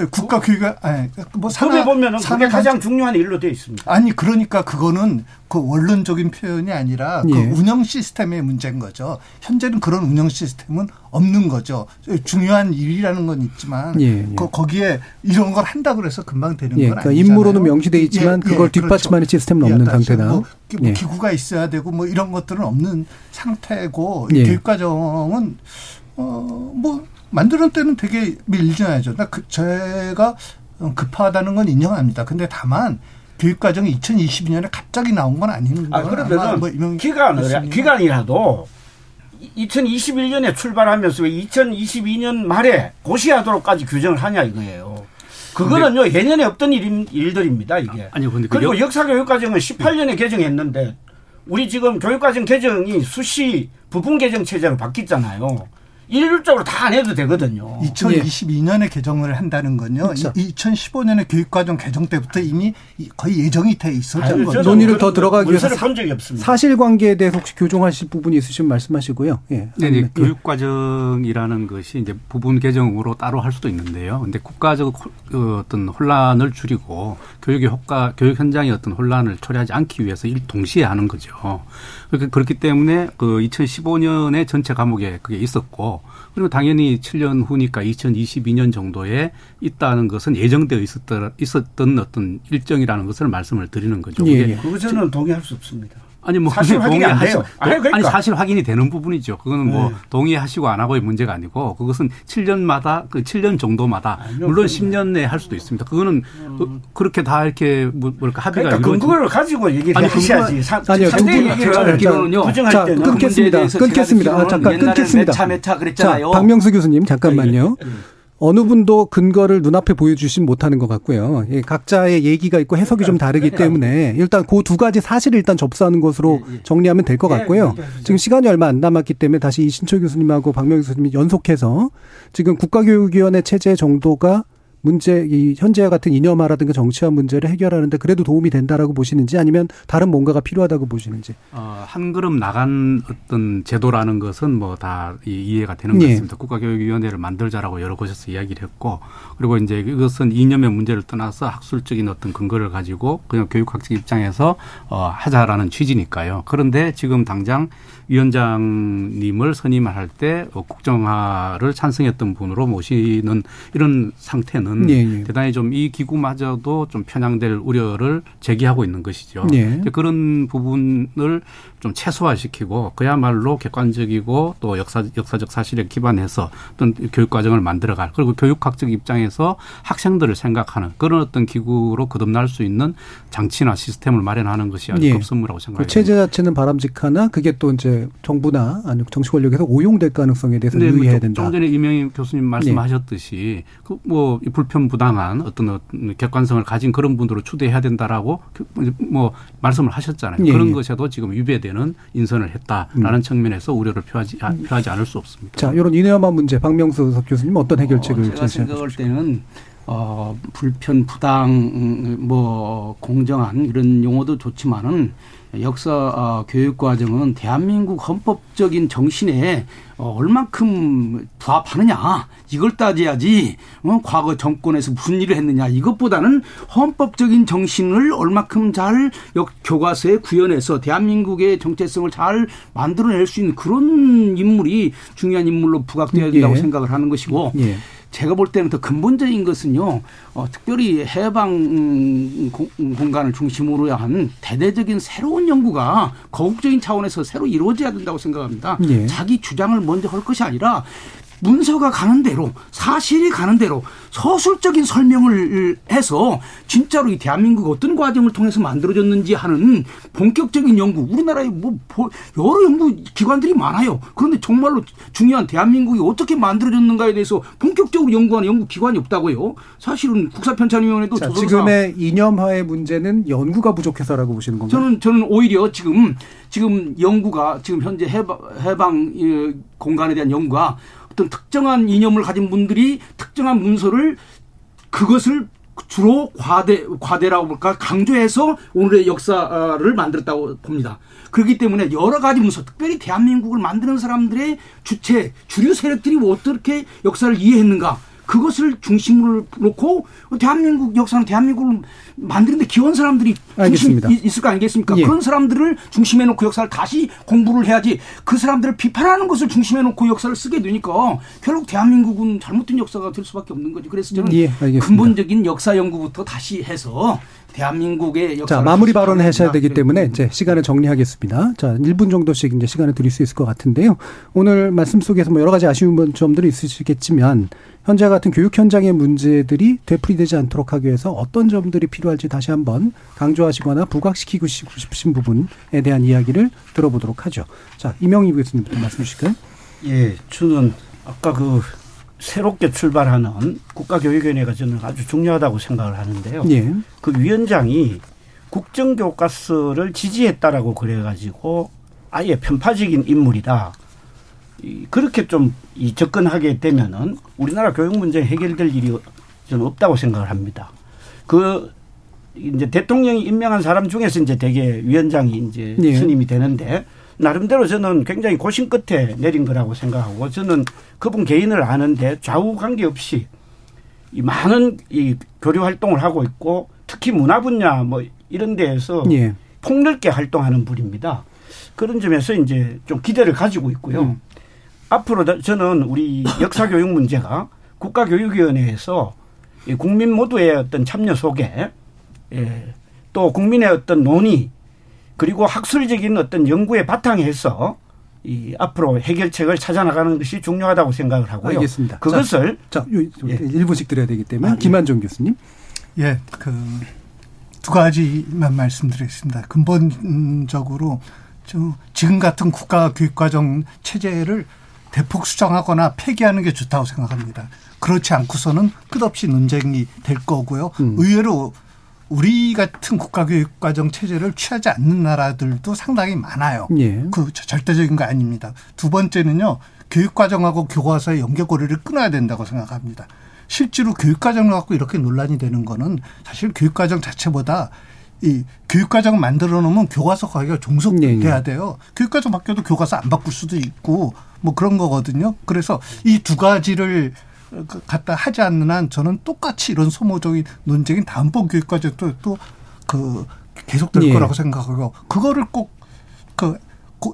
국가 교육가 아니 뭐 법에 보면은 그게 산하 가장 중요한 일로 되어 있습니다. 아니 그러니까 그거는 그 원론적인 표현이 아니라 그 예. 운영 시스템의 문제인 거죠. 현재는 그런 운영 시스템은 없는 거죠. 중요한 일이라는 건 있지만 예, 예. 그 거기에 이런 걸 한다 그래서 금방 되는 예, 건 그러니까 아니잖아요. 임무로는 명시돼 있지만 예, 예, 그걸 뒷받침하는 그렇죠. 시스템은 없는 예, 상태다. 뭐, 기- 뭐 예. 기구가 있어야 되고 뭐 이런 것들은 없는 상태고 예. 교육 과정은 어뭐 만드는 때는 되게 밀려야죠. 나 그, 제가 급하다는 건 인정합니다. 근데 다만 교육 과정이 2022년에 갑자기 나온 건 아닌 아, 건 아마 그러면은 뭐 교수님. 기간이라도 2021년에 출발하면서 왜 2022년 말에 고시하도록까지 규정을 하냐 이거예요. 그거는요, 예년에 없던 일, 일들입니다, 이게. 아 니요, 근데 그 그리고 역- 역사 교육 과정은 18년에 개정했는데, 우리 지금 교육 과정 개정이 수시 부분 개정 체제로 바뀌었잖아요. 일률적으로 다 안 해도 되거든요. 2022년에 개정을 한다는 건요. 그렇죠. 2015년에 교육과정 개정 때부터 이미 이- 거의 예정이 돼 있었던 거죠. 논의를 더 들어가기 위해서 문서를 사- 본 적이 없습니다. 사실관계에 대해서 혹시 교정하실 부분이 있으시면 말씀하시고요. 예. 네네. 예. 교육과정이라는 것이 이제 부분 개정으로 따로 할 수도 있는데요. 근데 국가적 호- 그 어떤 혼란을 줄이고 교육의 효과, 교육 현장의 어떤 혼란을 초래하지 않기 위해서 일 동시에 하는 거죠. 그렇기, 그렇기 때문에 그 2015년에 전체 과목에 그게 있었고 그리고 당연히 7년 후니까 2022년 정도에 있다는 것은 예정되어 있었던, 있었던 어떤 일정이라는 것을 말씀을 드리는 거죠. 예, 그게 예. 그거 저는 동의할 수 없습니다. 아니 뭐 사실 확인이 안 돼요. 아니, 그러니까. 아니, 사실 확인이 되는 부분이죠. 그거는 뭐 네. 동의하시고 안 하고의 문제가 아니고 그것은 7년마다 그 7년 정도마다 물론 10년 내에 할 수도 있습니다. 그거는 그- 그렇게 다 이렇게 뭐- 뭐랄까 합의가 그러니까 근거를 가지고 얘기를 아니, 하셔야지. 아니요, 얘기를 자, 끊겠습니다. 끊겠습니다. 아, 잠깐 끊겠습니다. 차, 몇차 그랬잖아요. 자, 박명수 교수님 잠깐만요. 어느 분도 근거를 눈앞에 보여주진 못하는 것 같고요. 예, 각자의 얘기가 있고 해석이 좀 다르기 때문에 일단 그 두 가지 사실을 일단 접수하는 것으로 정리하면 될 것 같고요. 지금 시간이 얼마 안 남았기 때문에 다시 이신철 교수님하고 박명수 교수님이 연속해서 지금 국가교육위원회 체제 정도가 문제, 이 현재와 같은 이념화라든가 정치화 문제를 해결하는데 그래도 도움이 된다라고 보시는지 아니면 다른 뭔가가 필요하다고 보시는지. 어, 한 걸음 나간 어떤 제도라는 것은 뭐 다 이해가 되는 것 예. 같습니다. 국가교육위원회를 만들자라고 여러 곳에서 이야기를 했고, 그리고 이제 이것은 이념의 문제를 떠나서 학술적인 어떤 근거를 가지고 그냥 교육학적 입장에서 어, 하자라는 취지니까요. 그런데 지금 당장 위원장님을 선임을 할때 국정화를 찬성했던 분으로 모시는 이런 상태는 예, 예. 대단히 좀 이 기구마저도 좀 편향될 우려를 제기하고 있는 것이죠. 예. 그런 부분을 좀 최소화시키고 그야말로 객관적이고 또 역사, 역사적 사실에 기반해서 어떤 교육 과정을 만들어갈 그리고 교육학적 입장에서 학생들을 생각하는 그런 어떤 기구로 거듭날 수 있는 장치나 시스템을 마련하는 것이 아주 예. 급선무라고 그 생각합니다. 체제 자체는 바람직하나 그게 또 이제 정부나 아니면 정치 권력에서 오용될 가능성에 대해서 네, 뭐 유의해야 좀- 된다. 좀 전에 이명희 교수님 말씀하셨듯이 그뭐 불편 부당한 어떤 어떤 객관성을 가진 그런 분들을 추대해야 된다라고 그뭐 말씀을 하셨잖아요. 예, 그런 예. 것에도 지금 위배되는 인선을 했다라는 음. 측면에서 우려를 표하지 아, 표하지 않을 수 없습니다. 자, 이런 이념화 문제 박명수 석 교수님 어떤 해결책을 제가 제시하고 생각할 때는 어, 불편, 부당, 음, 뭐 공정한 이런 용어도 좋지만은 역사 어, 교육 과정은 대한민국 헌법적인 정신에 어, 얼만큼 부합하느냐 이걸 따져야지 어, 과거 정권에서 무슨 일을 했느냐 이것보다는 헌법적인 정신을 얼만큼 잘 역, 교과서에 구현해서 대한민국의 정체성을 잘 만들어낼 수 있는 그런 인물이 중요한 인물로 부각되어야 된다고 예. 생각을 하는 것이고 예. 제가 볼 때는 더 근본적인 것은요, 어, 특별히 해방 음, 공, 공간을 중심으로 한 대대적인 새로운 연구가 거국적인 차원에서 새로 이루어져야 된다고 생각합니다. 예. 자기 주장을 먼저 할 것이 아니라 문서가 가는 대로 사실이 가는 대로 서술적인 설명을 해서 진짜로 이 대한민국 어떤 과정을 통해서 만들어졌는지 하는 본격적인 연구 우리나라에 뭐 보- 여러 연구 기관들이 많아요. 그런데 정말로 중요한 대한민국이 어떻게 만들어졌는가에 대해서 본격적으로 연구하는 연구 기관이 없다고요. 사실은 국사편찬위원회도 자, 지금의 이념화의 문제는 연구가 부족해서라고 보시는 건가요? 저는 저는 오히려 지금 지금 연구가 지금 현재 해방, 해방 예, 공간에 대한 연구가 어떤 특정한 이념을 가진 분들이 특정한 문서를 그것을 주로 과대 과대라고 볼까 강조해서 오늘의 역사를 만들었다고 봅니다. 그렇기 때문에 여러 가지 문서, 특별히 대한민국을 만드는 사람들의 주체 주류 세력들이 어떻게 역사를 이해했는가 그것을 중심으로 놓고 대한민국 역사는 대한민국을 만드는데 기원 사람들이 알겠습니다. 이- 있을 거 아니겠습니까? 예. 그런 사람들을 중심에 놓고 역사를 다시 공부를 해야지 그 사람들을 비판하는 것을 중심에 놓고 역사를 쓰게 되니까 결국 대한민국은 잘못된 역사가 될 수밖에 없는 거죠. 그래서 저는 예. 근본적인 역사 연구부터 다시 해서 대한민국의 역사 자, 마무리 발언을 하셔야 되기 때문에 이제 시간을 정리하겠습니다. 자, 1분 정도씩 이제 시간을 드릴 수 있을 것 같은데요. 오늘 말씀 속에서 뭐 여러 가지 아쉬운 점들이 있으시겠지만 현재 같은 교육 현장의 문제들이 되풀이되지 않도록 하기 위해서 어떤 점들이 필요할지 다시 한번 강조하시거나 부각시키고 싶으신 부분에 대한 이야기를 들어보도록 하죠. 자, 이명희 교수님부터 말씀 주실까요? 예, 저는 아까 그 새롭게 출발하는 국가교육위원회가 저는 아주 중요하다고 생각을 하는데요. 예. 그 위원장이 국정교과서를 지지했다라고 그래가지고 아예 편파적인 인물이다. 이, 그렇게 좀이 접근하게 되면은 우리나라 교육 문제 해결될 일이 저는 없다고 생각을 합니다. 그 이제 대통령이 임명한 사람 중에서 이제 대개 위원장이 이제 예. 선임이 되는데 나름대로 저는 굉장히 고심 끝에 내린 거라고 생각하고 저는 그분 개인을 아는데 좌우 관계없이 이 많은 이 교류 활동을 하고 있고 특히 문화 분야 뭐 이런 데에서 예. 폭넓게 활동하는 분입니다. 그런 점에서 이제 좀 기대를 가지고 있고요. 음. 앞으로 더 저는 우리 역사 교육 문제가 국가교육위원회에서 이 국민 모두의 어떤 참여 속에 예, 또 국민의 어떤 논의 그리고 학술적인 어떤 연구에 바탕해서 이 앞으로 해결책을 찾아나가는 것이 중요하다고 생각을 하고요. 알겠습니다. 그것을 자, 자 예. 1분씩 드려야 되기 때문에 아, 김한종 예. 교수님. 예, 그 두 가지만 말씀드리겠습니다. 근본적으로 지금 같은 국가 교육과정 체제를 대폭 수정하거나 폐기하는 게 좋다고 생각합니다. 그렇지 않고서는 끝없이 논쟁이 될 거고요. 음. 의외로 우리 같은 국가교육과정 체제를 취하지 않는 나라들도 상당히 많아요. 예. 그 절대적인 거 아닙니다. 두 번째는요. 교육과정하고 교과서의 연계고리를 끊어야 된다고 생각합니다. 실제로 교육과정을 갖고 이렇게 논란이 되는 거는 사실 교육과정 자체보다 이 교육과정 만들어 놓으면 교과서 가기가 종속돼야 네, 네. 돼요. 교육과정 바뀌어도 교과서 안 바꿀 수도 있고 뭐 그런 거거든요. 그래서 이 두 가지를 그 갖다 하지 않는 한 저는 똑같이 이런 소모적인 논쟁인 다음번 교육과정도 또그 계속될 예. 거라고 생각하고 그거를 꼭그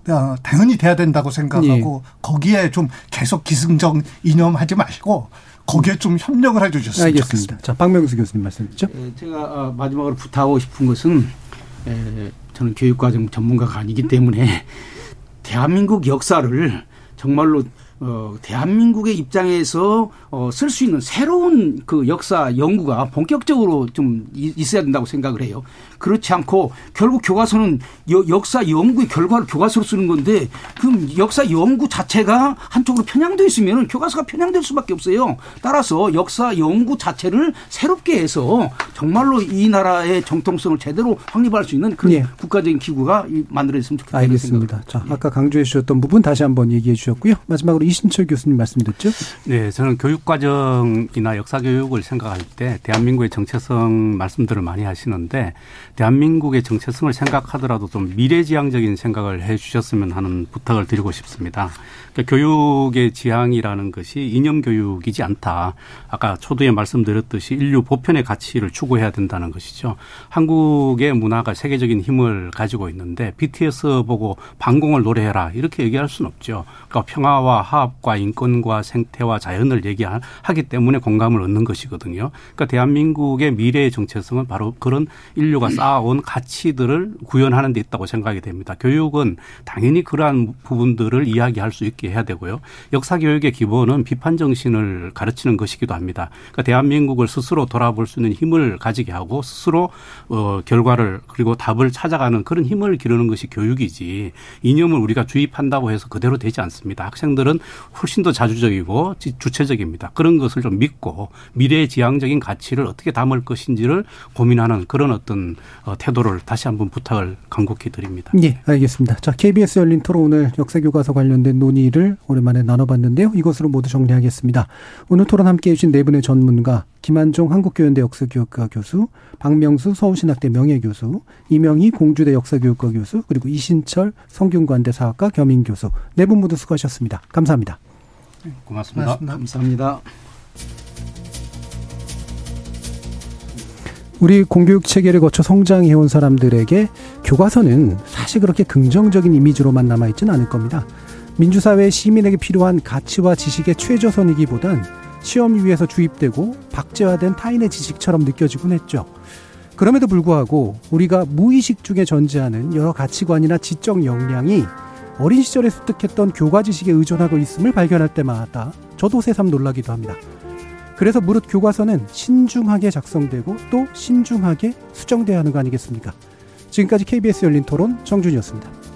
어, 당연히 돼야 된다고 생각하고 예. 거기에 좀 계속 기승적 이념하지 마시고 거기에 좀 협력을 해 주셨으면 알겠습니다. 좋겠습니다. 자, 박명수 교수님 말씀이죠. 예, 제가 어, 마지막으로 부탁하고 싶은 것은 에, 저는 교육과정 전문가가 아니기 때문에 대한민국 역사를 정말로 어, 대한민국의 입장에서 어, 쓸 수 있는 새로운 그 역사 연구가 본격적으로 좀 있어야 된다고 생각을 해요. 그렇지 않고 결국 교과서는 여, 역사 연구의 결과를 교과서로 쓰는 건데 그럼 역사 연구 자체가 한쪽으로 편향돼 있으면 교과서가 편향될 수밖에 없어요. 따라서 역사 연구 자체를 새롭게 해서 정말로 이 나라의 정통성을 제대로 확립할 수 있는 그런 예. 국가적인 기구가 만들어졌으면 좋겠다. 알겠습니다. 자, 아까 강조해 주셨던 부분 다시 한번 얘기해 주셨고요. 마지막으로 이신철 교수님 말씀 듣죠? 네, 저는 교육과정이나 역사교육을 생각할 때 대한민국의 정체성 말씀들을 많이 하시는데 대한민국의 정체성을 생각하더라도 좀 미래지향적인 생각을 해 주셨으면 하는 부탁을 드리고 싶습니다. 그러니까 교육의 지향이라는 것이 이념 교육이지 않다. 아까 초두에 말씀드렸듯이 인류 보편의 가치를 추구해야 된다는 것이죠. 한국의 문화가 세계적인 힘을 가지고 있는데 BTS 보고 반공을 노래해라 이렇게 얘기할 수는 없죠. 그러니까 평화와 화합과 인권과 생태와 자연을 얘기하기 때문에 공감을 얻는 것이거든요. 그러니까 대한민국의 미래의 정체성은 바로 그런 인류가 쌓아온 가치들을 구현하는 데 있다고 생각이 됩니다. 교육은 당연히 그러한 부분들을 이야기할 수 있게 해야 되고요. 역사 교육의 기본은 비판 정신을 가르치는 것이기도 합니다. 그러니까 대한민국을 스스로 돌아볼 수 있는 힘을 가지게 하고 스스로 어 결과를 그리고 답을 찾아가는 그런 힘을 기르는 것이 교육이지 이념을 우리가 주입한다고 해서 그대로 되지 않습니다. 학생들은 훨씬 더 자주적이고 주체적입니다. 그런 것을 좀 믿고 미래 지향적인 가치를 어떻게 담을 것인지를 고민하는 그런 어떤 어, 태도를 다시 한번 부탁을 간곡히 드립니다. 예, 알겠습니다. 자, KBS 열린 토론 오늘 역사 교과서 관련된 논의를 이야기를 오랜만에 나눠봤는데요. 이것으로 모두 정리하겠습니다. 오늘 토론 함께해 주신 네 분의 전문가 김한종 한국교연대 역사교육과 교수, 박명수 서울신학대 명예교수, 이명희 공주대 역사교육과 교수, 그리고 이신철 성균관대 사학과 겸임교수 네 분 모두 수고하셨습니다. 감사합니다. 고맙습니다. 고맙습니다. 감사합니다. 우리 공교육 체계를 거쳐 성장해온 사람들에게 교과서는 사실 그렇게 긍정적인 이미지로만 남아있지는 않을 겁니다. 민주사회 시민에게 필요한 가치와 지식의 최저선이기보단 시험 위에서 주입되고 박제화된 타인의 지식처럼 느껴지곤 했죠. 그럼에도 불구하고 우리가 무의식 중에 존재하는 여러 가치관이나 지적 역량이 어린 시절에 습득했던 교과 지식에 의존하고 있음을 발견할 때마다 저도 새삼 놀라기도 합니다. 그래서 무릇 교과서는 신중하게 작성되고 또 신중하게 수정돼야 하는 거 아니겠습니까? 지금까지 KBS 열린 토론 정준이었습니다.